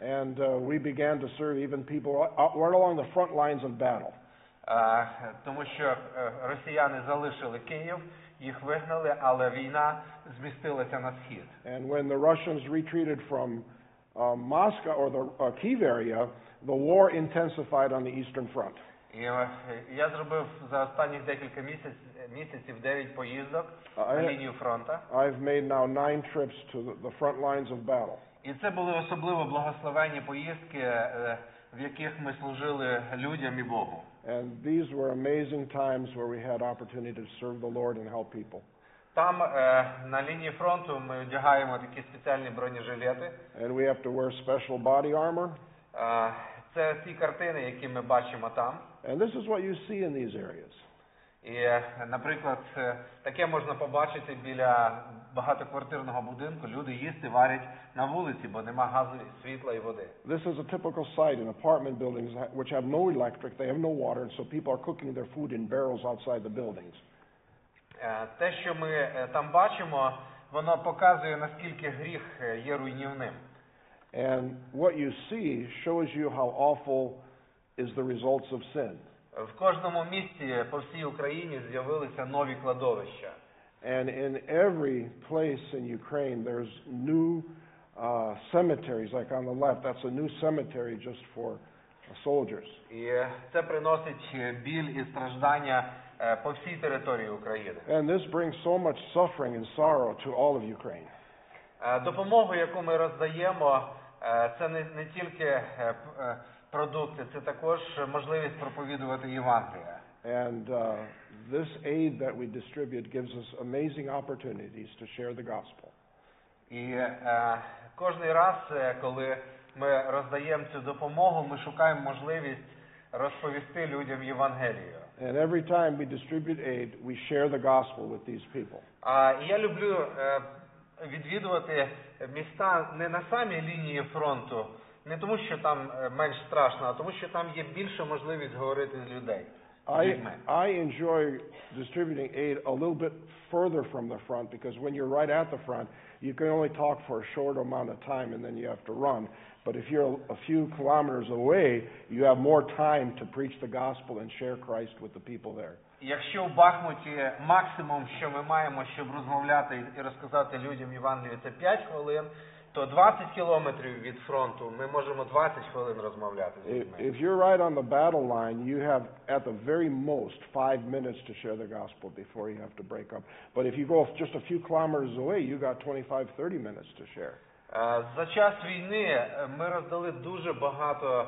Speaker 5: And uh, we began to serve even people out- right along the front lines of battle.
Speaker 11: Е, Тому що е, росіяни залишили Київ, їх вигнали, але війна змістилася на схід.
Speaker 5: And when the Russians retreated from uh, Moscow or the uh, Kiev area, the war intensified on the Eastern Front.
Speaker 11: І е, я зробив за останніх декілька місяць, місяців дев'ять поїздок
Speaker 5: А,
Speaker 11: на
Speaker 5: е-
Speaker 11: лінію фронту.
Speaker 5: I've made now nine trips to the, the front lines of battle.
Speaker 11: І це були особливо благословенні поїздки, е, в яких ми служили людям і Богу.
Speaker 5: And these were amazing times where we had opportunity to serve the Lord and help people.
Speaker 11: Там е, на лінії фронту ми одягаємо такі спеціальні бронежилети.
Speaker 5: And we have to wear special body armor.
Speaker 11: Це ті картини, які ми бачимо там.
Speaker 5: And this is what you see in these areas.
Speaker 11: І, е, наприклад, е, таке можна побачити біля багатоквартирного будинку. Люди їсти варять на вулиці, бо нема газу, світла і води.
Speaker 5: This is a typical site in apartment buildings which have no electric, they have no water, and so people are cooking their food in barrels outside the buildings.
Speaker 11: Е, Те, що ми там бачимо, воно показує, наскільки гріх є руйнівним.
Speaker 5: And what you see shows you how awful is the results of sin.
Speaker 11: В кожному місті по всій Україні з'явилися нові кладовища.
Speaker 5: And in every place in Ukraine, there's new uh, cemeteries, like on the left, that's a new cemetery just for uh, soldiers.
Speaker 11: І це приносить е, біль і страждання е, по всій території України.
Speaker 5: And this brings so much suffering and sorrow to all of Ukraine.
Speaker 11: Е, Допомогу, яку ми роздаємо, е, це не, не тільки е, п- е, продукти, це також можливість проповідувати Євангелія.
Speaker 5: And uh, this aid that we distribute gives us amazing opportunities to share the gospel.
Speaker 11: І е, кожний раз, е, коли ми роздаємо цю допомогу, ми шукаємо можливість розповісти людям Євангелію.
Speaker 5: And every time we distribute aid, we share the gospel with these people.
Speaker 11: А і я люблю е, відвідувати міста не на самій лінії фронту, не тому, що там е, менш страшно, а тому, що там є більша можливість говорити з людей. з
Speaker 5: I,
Speaker 11: людьми.
Speaker 5: I enjoy distributing aid a little bit further from the front because when you're right at the front, you can only talk for a short amount of time and then you have to run. But if you're a few kilometers away, you have more time to preach the gospel and share Christ with the people there.
Speaker 11: Якщо в Бахмуті максимум, що ми маємо, щоб розмовляти і розказати людям Євангелію, це 5 хвилин, то 20 кілометрів від фронту ми можемо 20 хвилин розмовляти з
Speaker 5: If,
Speaker 11: людьми.
Speaker 5: if you're right on the battle line, you have at the very most five minutes to share the gospel before you have to break up. But if you go just a few kilometers away, you got 25, 30 minutes to share.
Speaker 11: Е, За час війни е, ми роздали дуже багато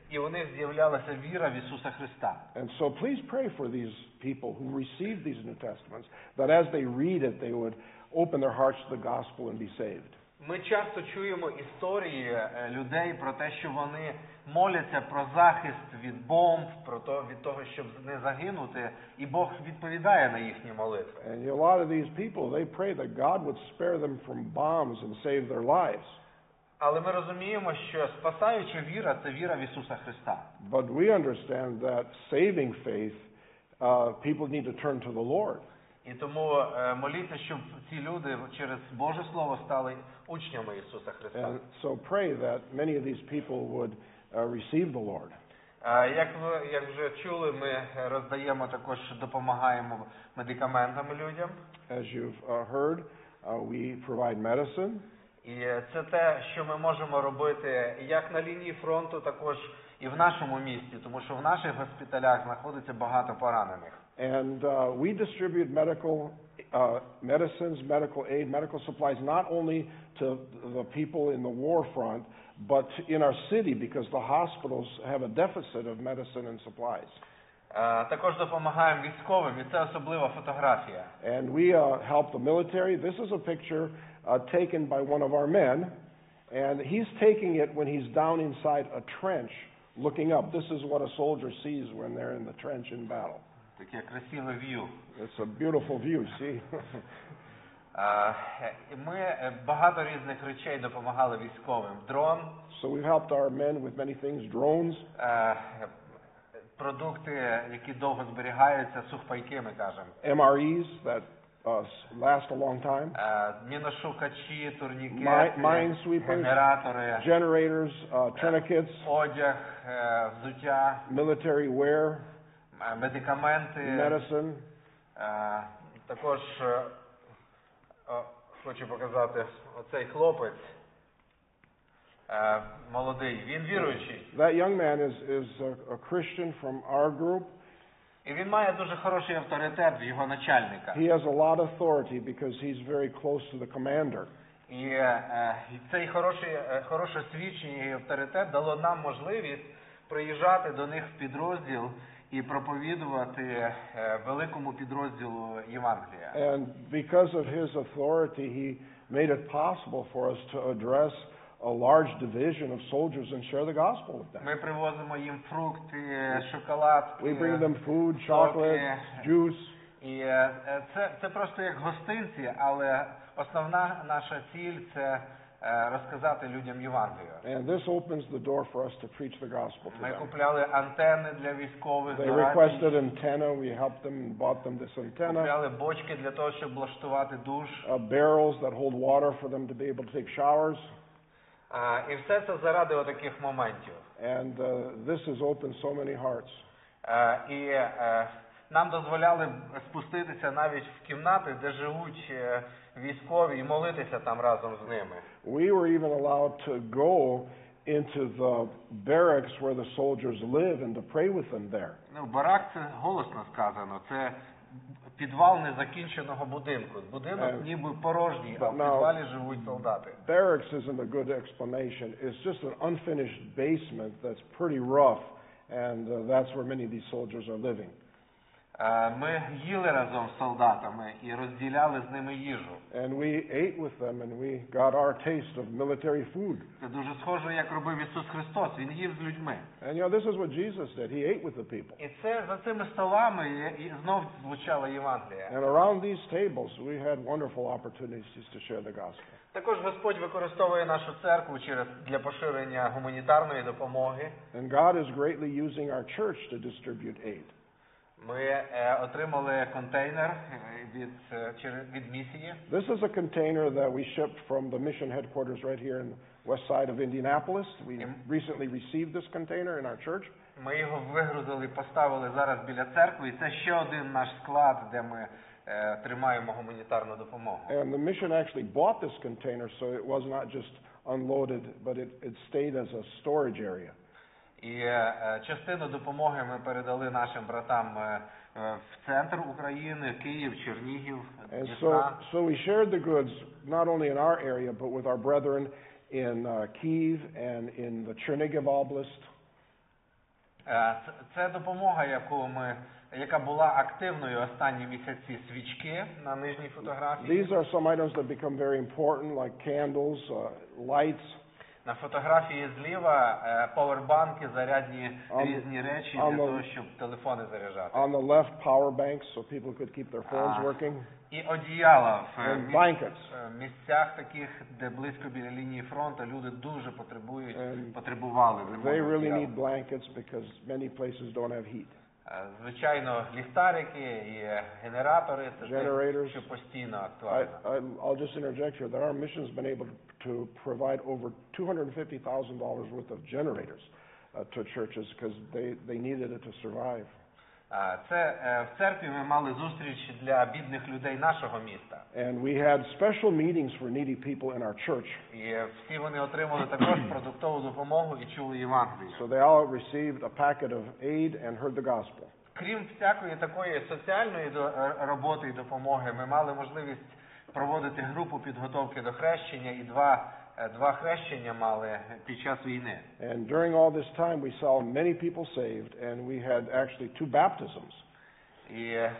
Speaker 11: і у них з'являлася віра в Ісуса Христа.
Speaker 5: And so please pray for these people who receive these New Testaments, that as they read it, they would open their hearts to the gospel and be saved.
Speaker 11: Ми часто чуємо історії е, людей про те, що вони моляться про захист від бомб, про то від того, щоб не загинути, і Бог відповідає на їхні молитви.
Speaker 5: And a lot of these people, they pray that God would spare them from bombs and save their lives.
Speaker 11: Але ми розуміємо, що спасаюча віра це віра в Ісуса Христа.
Speaker 5: But we understand that saving faith, uh, people need to turn to the Lord.
Speaker 11: І тому е, моліться, щоб ці люди через Боже Слово стали учнями Ісуса Христа.
Speaker 5: And so pray that many of these people would uh, receive the Lord.
Speaker 11: Е, Як ви як вже чули, ми роздаємо також допомагаємо медикаментами людям.
Speaker 5: As you've uh, heard, uh, we provide medicine.
Speaker 11: І це те, що ми можемо робити як на лінії фронту, також і в нашому місті, тому що в наших госпіталях знаходиться багато поранених.
Speaker 5: And uh, we distribute medical uh, medicines, medical aid, medical supplies, not only to the people in the war front, but in our city because the hospitals have a deficit of medicine and supplies.
Speaker 11: Е, Також допомагаємо військовим, і це особлива фотографія.
Speaker 5: And we uh, help the military. This is a picture uh, taken by one of our men, and he's taking it when he's down inside a trench looking up. This is what a soldier sees when they're in the trench in battle.
Speaker 11: Таке красиве в'ю.
Speaker 5: It's a beautiful view, see?
Speaker 11: Е, і Ми е, багато різних речей допомагали військовим. Дрон,
Speaker 5: so we've helped our men with many things drones,
Speaker 11: е, продукти, які довго зберігаються, сухпайки, ми кажемо.
Speaker 5: MREs that uh, s- last a long time,
Speaker 11: Е, Міношукачі, турнікети,
Speaker 5: Mi- minesweepers,
Speaker 11: генератори,
Speaker 5: generators, uh, tourniquets,
Speaker 11: одяг, е, взуття,
Speaker 5: military wear,
Speaker 11: е, медикаменти.
Speaker 5: medicine.
Speaker 11: Е, Також е, о, хочу показати оцей хлопець е, молодий. Він віруючий.
Speaker 5: That young man is, is a, a Christian from our group.
Speaker 11: І він має дуже хороший авторитет в його начальника.
Speaker 5: He has a lot of authority because he's very close to the commander.
Speaker 11: І е, цей хороший, е, хороше свідчення і авторитет дало нам можливість приїжджати до них в підрозділ і проповідувати е, великому підрозділу Євангелія.
Speaker 5: And because of his authority, he made it possible for us to address a large division of soldiers and share the gospel with them.
Speaker 11: Ми привозимо їм фрукти, шоколадки.
Speaker 5: We bring them food, chocolate, juice.
Speaker 11: І е, е, це, це просто як гостинці, але основна наша ціль це е, розказати людям Євангелію.
Speaker 5: And this opens the door for us to preach the gospel to
Speaker 11: Ми
Speaker 5: them.
Speaker 11: купляли антени для військових,
Speaker 5: They
Speaker 11: до рацій,
Speaker 5: requested antenna. We helped them and bought them this antenna.
Speaker 11: купляли бочки для того, щоб влаштувати душ.
Speaker 5: Uh, barrels that hold water for them to be able to take showers.
Speaker 11: А, і все це заради отаких моментів.
Speaker 5: And uh, this has opened so many hearts.
Speaker 11: Е, і е, нам дозволяли спуститися навіть в кімнати, де живуть е, військові, і молитися там разом з ними.
Speaker 5: We were even allowed to go into the barracks where the soldiers live and to pray with them there.
Speaker 11: Ну, барак це голосно сказано. Це підвал незакінченого будинку. Будинок
Speaker 5: Е,
Speaker 11: ніби порожній, а в
Speaker 5: but now-
Speaker 11: підвалі живуть солдати.
Speaker 5: Barracks isn't a good explanation. It's just an unfinished basement that's pretty rough, and uh, that's where many of these soldiers are living.
Speaker 11: Е, Ми їли разом з солдатами і розділяли з ними їжу.
Speaker 5: And we ate with them, and we got our taste of military food.
Speaker 11: Це дуже схоже, як робив Ісус Христос. Він їв з людьми.
Speaker 5: And you know, this is what Jesus did. He ate with the people.
Speaker 11: І це за цими столами і, і знов звучала Євангелія.
Speaker 5: And around these tables, we had wonderful opportunities to share the gospel.
Speaker 11: Також Господь використовує нашу церкву через для поширення гуманітарної допомоги.
Speaker 5: And God is greatly using our church to distribute aid.
Speaker 11: Ми е, отримали контейнер е, від, е, через- від місії.
Speaker 5: This is a container that we shipped from the mission headquarters right here in the west side of Indianapolis. We recently received this container in our church.
Speaker 11: Ми його вигрузили, поставили зараз біля церкви, і це ще один наш склад, де ми е, тримаємо гуманітарну допомогу.
Speaker 5: And the mission actually bought this container, so it was not just unloaded, but it, it stayed as a storage area.
Speaker 11: І е, частину допомоги ми передали нашим братам е, е, в центр України, Київ, Чернігів,
Speaker 5: And so,
Speaker 11: Дніпра.
Speaker 5: so we shared the goods not only in our area, but with our brethren in uh, Kiev and in the Chernigiv Oblast.
Speaker 11: Е, Це, це допомога, яку ми, яка була активною останні місяці свічки на нижній фотографії.
Speaker 5: These are some items that become very important, like candles, uh, lights.
Speaker 11: На фотографії зліва е, павербанки, зарядні
Speaker 5: On-
Speaker 11: різні речі
Speaker 5: on
Speaker 11: для
Speaker 5: the-
Speaker 11: того, щоб телефони заряджати.
Speaker 5: On the left, power banks, so people could keep their phones
Speaker 11: Ah.
Speaker 5: working.
Speaker 11: І одіяла в е,
Speaker 5: And
Speaker 11: міс-
Speaker 5: blankets.
Speaker 11: е, місцях таких, де близько біля лінії фронту, люди дуже потребують,
Speaker 5: And
Speaker 11: потребували
Speaker 5: They
Speaker 11: зимового
Speaker 5: really
Speaker 11: одіяла.
Speaker 5: need blankets because many places don't have heat.
Speaker 11: Е, Звичайно, ліхтарики і е, генератори це те,
Speaker 5: Generators.
Speaker 11: що постійно
Speaker 5: I,
Speaker 11: актуально.
Speaker 5: I, I'll just interject here that our mission has been able to provide over $250,000 worth of generators uh, to churches because they, they needed it to survive.
Speaker 11: Це е, в церкві ми мали зустріч для бідних людей нашого міста.
Speaker 5: And we had special meetings for needy people in our church.
Speaker 11: І всі вони отримали також продуктову допомогу і чули Євангелію.
Speaker 5: So they all received a packet of aid and heard the gospel.
Speaker 11: Крім всякої такої соціальної е, роботи і допомоги, ми мали можливість проводити групу підготовки до хрещення і два, два хрещення мали під час війни.
Speaker 5: And during all this time, we saw many people saved, and we had actually two baptisms.
Speaker 11: І е,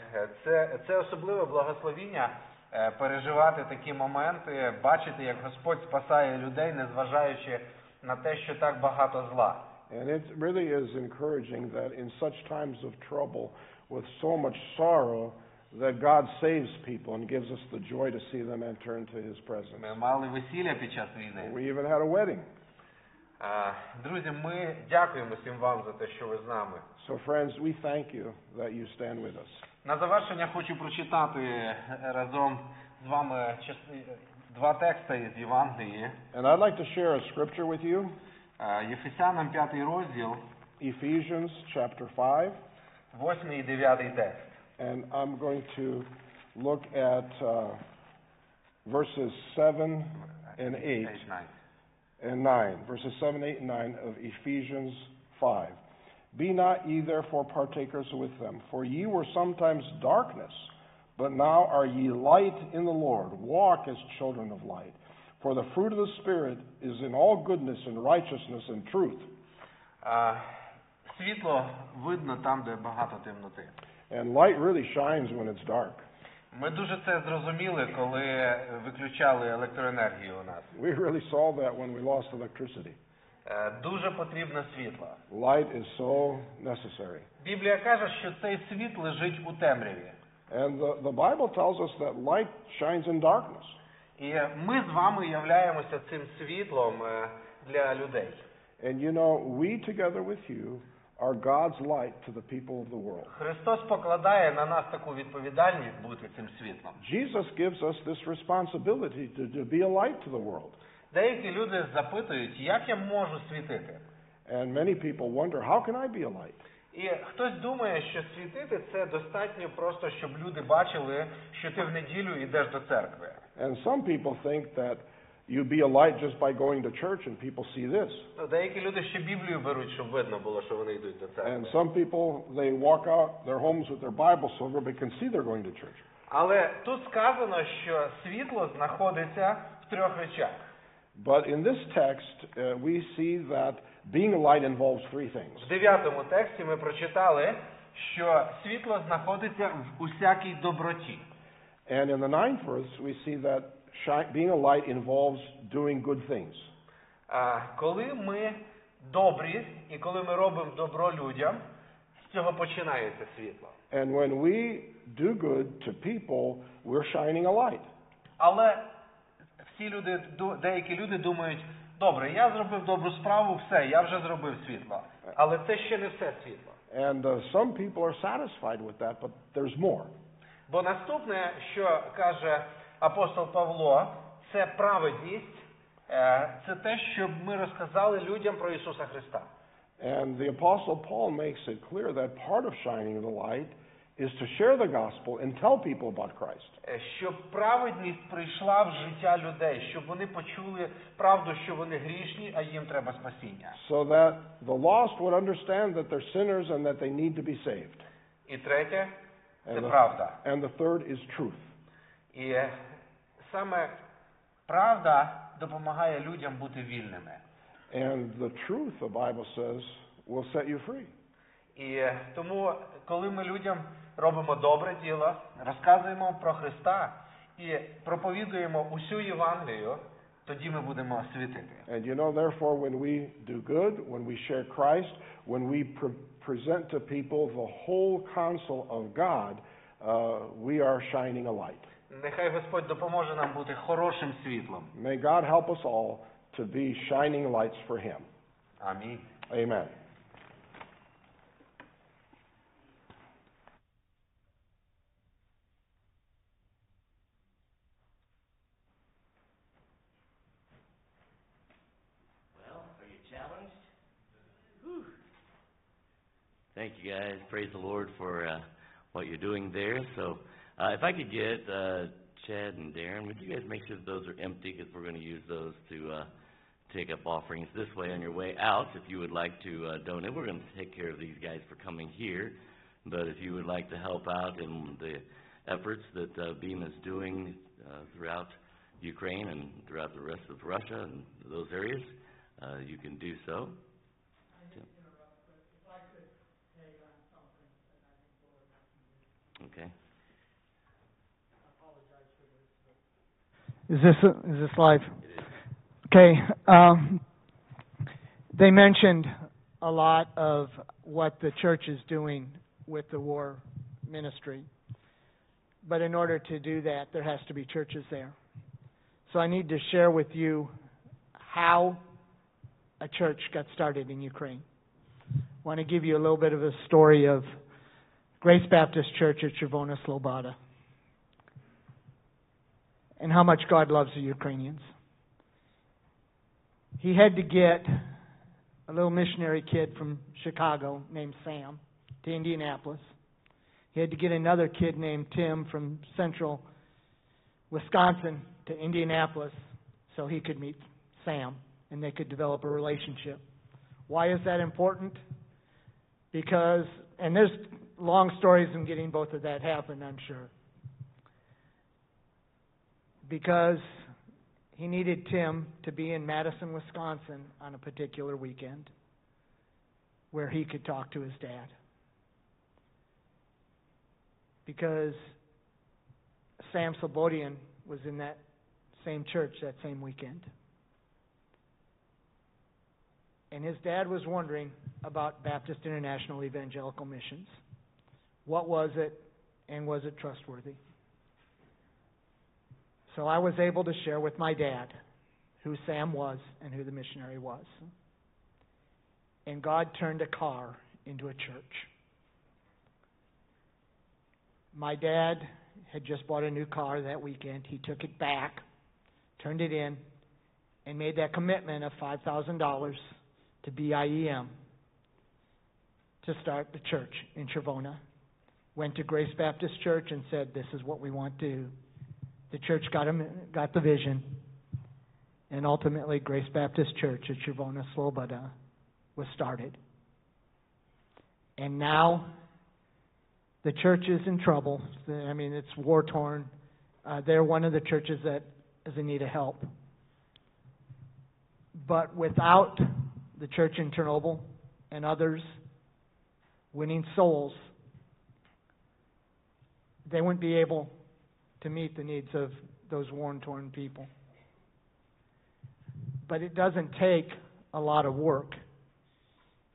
Speaker 11: це, це особливе благословіння е, переживати такі моменти, бачити, як Господь спасає людей, незважаючи на те, що так багато зла.
Speaker 5: And it really is encouraging that in such times of trouble, with so much sorrow, that God saves people and gives us the joy to see them enter into His presence.
Speaker 11: Ми мали весілля під час війни.
Speaker 5: We even had a wedding.
Speaker 11: Е, Друзі, ми дякуємо всім вам за те, що ви з нами.
Speaker 5: So, friends, we thank you that you stand with us.
Speaker 11: На завершення хочу прочитати е, разом з вами части- два тексти із Євангелії.
Speaker 5: And I'd like to share a scripture with you
Speaker 11: Е, Єфесянам 5 розділ,
Speaker 5: Ephesians chapter 5.
Speaker 11: 8 і 9 текст.
Speaker 5: And I'm going to look at uh, verses 7 and 8
Speaker 11: Page nine.
Speaker 5: and 9. Verses 7, 8, and 9 of Ephesians 5. Be not ye therefore partakers with them, for ye were sometimes darkness, but now are ye light in the Lord. Walk as children of light. For the fruit of the Spirit is in all goodness and righteousness and truth.
Speaker 11: Е, Світло видно там, де багато темноти.
Speaker 5: And light really shines when it's dark.
Speaker 11: Ми дуже це зрозуміли, коли виключали електроенергію у нас.
Speaker 5: We really saw that when we lost electricity.
Speaker 11: Е, Дуже потрібно світло.
Speaker 5: Light is so necessary.
Speaker 11: Біблія каже, що цей світ лежить у темряві.
Speaker 5: And the, the Bible tells us that light shines in darkness.
Speaker 11: І ми з вами являємося цим світлом е, для людей.
Speaker 5: And you know, we together with you are God's light to the people of the world.
Speaker 11: Христос покладає на нас таку відповідальність бути цим світлом.
Speaker 5: Jesus gives us this responsibility to, to be a light to the world.
Speaker 11: Деякі люди запитують, як я можу світити?
Speaker 5: And many people wonder, how can I be a light?
Speaker 11: І хтось думає, що світити це достатньо просто, щоб люди бачили, що ти в неділю йдеш до церкви.
Speaker 5: And some people think that you be a light just by going to church and people see this.
Speaker 11: Ну, деякі люди ще Біблію беруть, щоб видно було, що вони йдуть до церкви.
Speaker 5: And some people, they walk out their homes with their Bible so everybody can see they're going to church.
Speaker 11: Але тут сказано, що світло знаходиться в трьох речах.
Speaker 5: But in this text, uh, we see that being a light involves three things.
Speaker 11: В дев'ятому тексті ми прочитали, що світло знаходиться в усякій доброті.
Speaker 5: And in the ninth verse, we see that shi- being a light involves doing good things.
Speaker 11: А, коли ми добрі і коли ми робимо добро людям, з цього починається світло.
Speaker 5: And when we do good to people, we're shining a light.
Speaker 11: Але всі люди, ду- деякі люди думають, добре, я зробив добру справу, все, я вже зробив світло. Але це ще не все світло.
Speaker 5: And uh, some people are satisfied with that, but there's more.
Speaker 11: Бо наступне, що каже апостол Павло, це праведність, е, це те, щоб ми розказали людям про Ісуса Христа.
Speaker 5: And the Apostle Paul makes it clear that part of shining the light is to share the gospel and tell people about Christ.
Speaker 11: Е, Щоб праведність прийшла в життя людей, щоб вони почули правду, що вони грішні, а їм треба спасіння.
Speaker 5: so that the lost would understand that they're sinners and that they need to be saved.
Speaker 11: І третє це
Speaker 5: And the,
Speaker 11: правда.
Speaker 5: and the third is truth.
Speaker 11: І е, саме правда допомагає людям бути вільними.
Speaker 5: And the truth, the Bible says, will set you free.
Speaker 11: І е, тому, коли ми людям робимо добре діло, розказуємо про Христа і проповідуємо усю Євангелію, тоді ми будемо світити.
Speaker 5: And you know, therefore, when we do good, when we share Christ, when we pre- present to people the whole counsel of God, uh, we are shining a light.
Speaker 11: Нехай Господь допоможе нам бути хорошим світлом.
Speaker 5: May God help us all to be shining lights for Him.
Speaker 11: Амінь.
Speaker 5: Amen.
Speaker 4: Well, are you challenged? Whew. Thank you, guys. Praise the Lord for uh, what you're doing there. So, uh, if I could get uh, Chad and Darren, would you guys make sure that those are empty because we're going to use those to uh, take up offerings this way on your way out. If you would like to uh, donate, we're going to take care of these guys for coming here. But if you would like to help out in the efforts that uh, BIEM is doing uh, throughout Ukraine and throughout the rest of Russia and those areas, uh, you can do so. Okay.
Speaker 12: Is this, is this live? Okay, um, they mentioned a lot of what the church is doing with the war ministry. But in order to do that, there has to be churches there. So I need to share with you how a church got started in Ukraine. I want to give you a little bit of a story of Grace Baptist Church at Chervona Slobodka and how much God loves the Ukrainians. He had to get a little missionary kid from Chicago named Sam to Indianapolis. He had to get another kid named Tim from central Wisconsin to Indianapolis so he could meet Sam and they could develop a relationship. Why is that important? Because, and there's long stories in getting both of that happen, I'm sure. Because he needed Tim to be in Madison, Wisconsin on a particular weekend where he could talk to his dad. Because Sam Slobodian was in that same church that same weekend. And his dad was wondering about Baptist International Evangelical Missions. What was it, and was it trustworthy? So I was able to share with my dad who Sam was and who the missionary was. And God turned a car into a church. My dad had just bought a new car that weekend. He took it back, turned it in, and made that commitment of $5,000 to BIEM to start the church in Chervona. Went to Grace Baptist Church and said, This is what we want to do. The church got, him, got the vision, and ultimately, Grace Baptist Church at Chervona Sloboda was started. And now, the church is in trouble. I mean, it's war torn. Uh, they're one of the churches that is in need of help. But without the church in Chernobyl and others winning souls, they wouldn't be able to meet the needs of those war torn people. But it doesn't take a lot of work.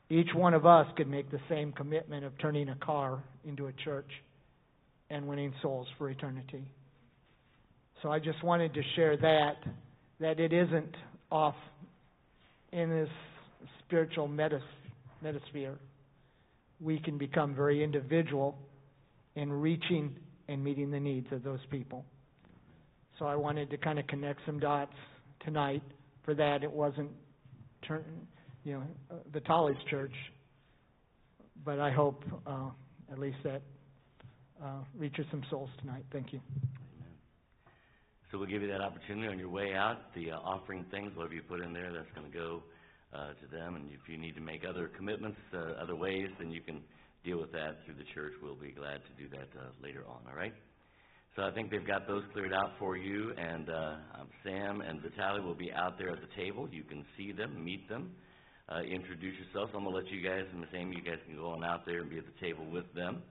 Speaker 12: Each one of us could make the same commitment of turning a car into a church and winning souls for eternity. So I just wanted to share that, that it isn't off in this spiritual metas- metasphere. We can become very individual in reaching and meeting the needs of those people. So I wanted to kind of connect some dots tonight. For that, it wasn't, turn, you know, Vitaly's church, but I hope uh, at least that uh, reach some souls tonight. Thank you.
Speaker 4: So we'll give you that opportunity on your way out, the uh, offering things, whatever you put in there, that's gonna go, uh, to them. And if you need to make other commitments, uh, other ways, then you can deal with that through the church. We'll be glad to do that, uh, later on, all right? So I think they've got those cleared out for you, and, uh, um, Sam and Vitaly will be out there at the table. You can see them, meet them, uh, introduce yourselves. I'm gonna let you guys, and Amy, you guys can go on out there and be at the table with them.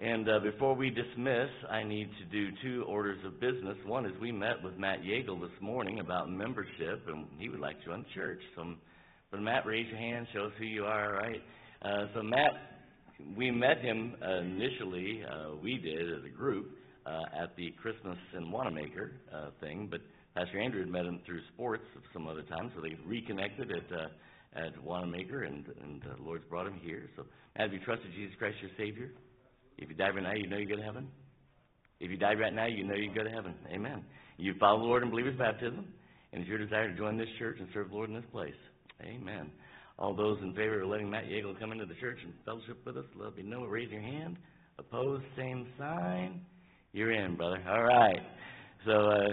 Speaker 4: And uh, before we dismiss, I need to do two orders of business. One is we met with Matt Yeagle this morning about membership, and he would like to join the church. So, but Matt, raise your hand, show us who you are, all right? Uh, so Matt, we met him initially, uh, we did as a group, uh, at the Christmas in Wanamaker thing, but Pastor Andrew had met him through sports some other time, so they reconnected at at Wanamaker, and and the Lord's brought him here. So, Matt, have you trusted Jesus Christ your Savior? If you die right now, you know you go to heaven. If you die right now, you know you go to heaven. Amen. You follow the Lord and believe his baptism, and it's your desire to join this church and serve the Lord in this place. Amen. All those in favor of letting Matt Yeagle come into the church and fellowship with us, let me know. Raise your hand. Opposed, same sign. You're in, brother. All right. So uh,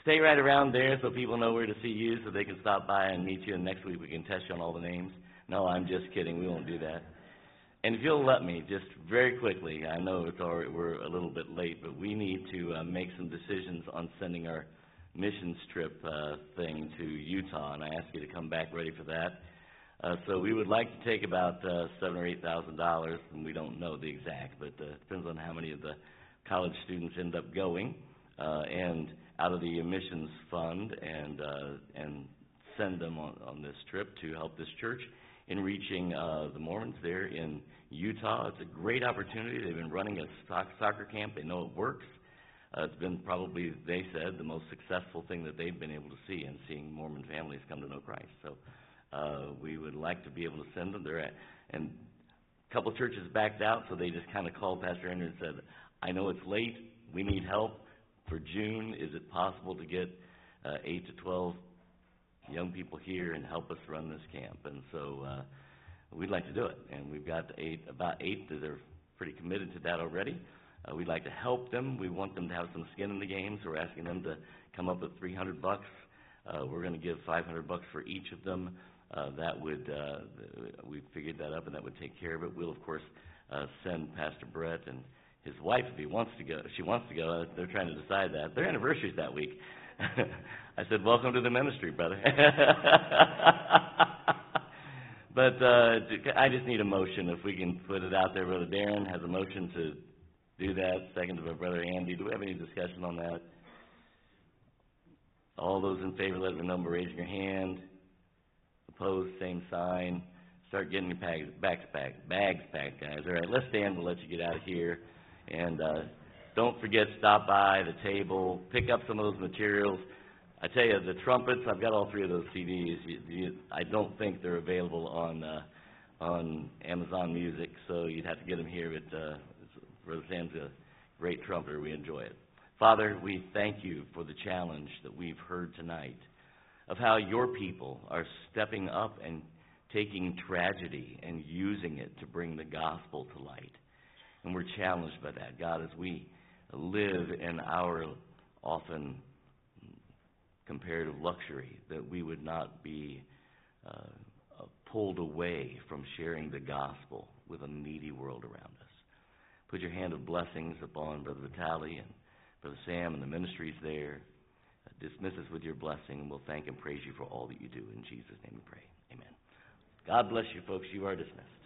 Speaker 4: stay right around there so people know where to see you, so they can stop by and meet you. And next week we can test you on all the names. No, I'm just kidding. We won't do that. And if you'll let me, just very quickly, I know it's already, we're a little bit late, but we need to uh, make some decisions on sending our missions trip uh, thing to Utah, and I ask you to come back ready for that. Uh, so we would like to take about uh, seven or eight thousand dollars, and we don't know the exact, but uh, depends on how many of the college students end up going, uh, and out of the emissions fund, and uh, and send them on, on this trip to help this church in reaching uh, the Mormons there in Utah. It's a great opportunity. They've been running a soc- soccer camp. They know it works. Uh, it's been probably, they said, the most successful thing that they've been able to see in seeing Mormon families come to know Christ. So uh, we would like to be able to send them. There and a couple churches backed out, so they just kind of called Pastor Andrew and said, I know it's late. We need help for June. Is it possible to get uh, 8 to 12 young people here and help us run this camp. And so uh, we'd like to do it. And we've got eight, about eight that are pretty committed to that already. Uh, we'd like to help them. We want them to have some skin in the game, so we're asking them to come up with 300 bucks. Uh, we're going to give 500 bucks for each of them. Uh, that would, uh, we figured that up, and that would take care of it. We'll, of course, uh, send Pastor Brett and his wife, if he wants to go, if she wants to go, they're trying to decide that. Their anniversary's that week. I said, welcome to the ministry, brother. but I just need a motion. If we can put it out there, Brother Darren has a motion to do that. Second by Brother Andy. Do we have any discussion on that? All those in favor, let me know by raising your hand. Opposed, same sign. Start getting your bags, bags packed, bags packed, guys. All right, let's stand. We'll let you get out of here. And uh, don't forget, stop by the table, pick up some of those materials. I tell you, the trumpets, I've got all three of those CDs. You, you, I don't think they're available on uh, on Amazon Music, so you'd have to get them here. But uh, Brother Sam's a great trumpeter. We enjoy it. Father, we thank you for the challenge that we've heard tonight of how your people are stepping up and taking tragedy and using it to bring the gospel to light. And we're challenged by that, God, as we live in our often comparative luxury, that we would not be uh, pulled away from sharing the gospel with a needy world around us. Put your hand of blessings upon Brother Vitaly and Brother Sam and the ministries there. Dismiss us with your blessing, and we'll thank and praise you for all that you do. In Jesus' name we pray. Amen. God bless you, folks. You are dismissed.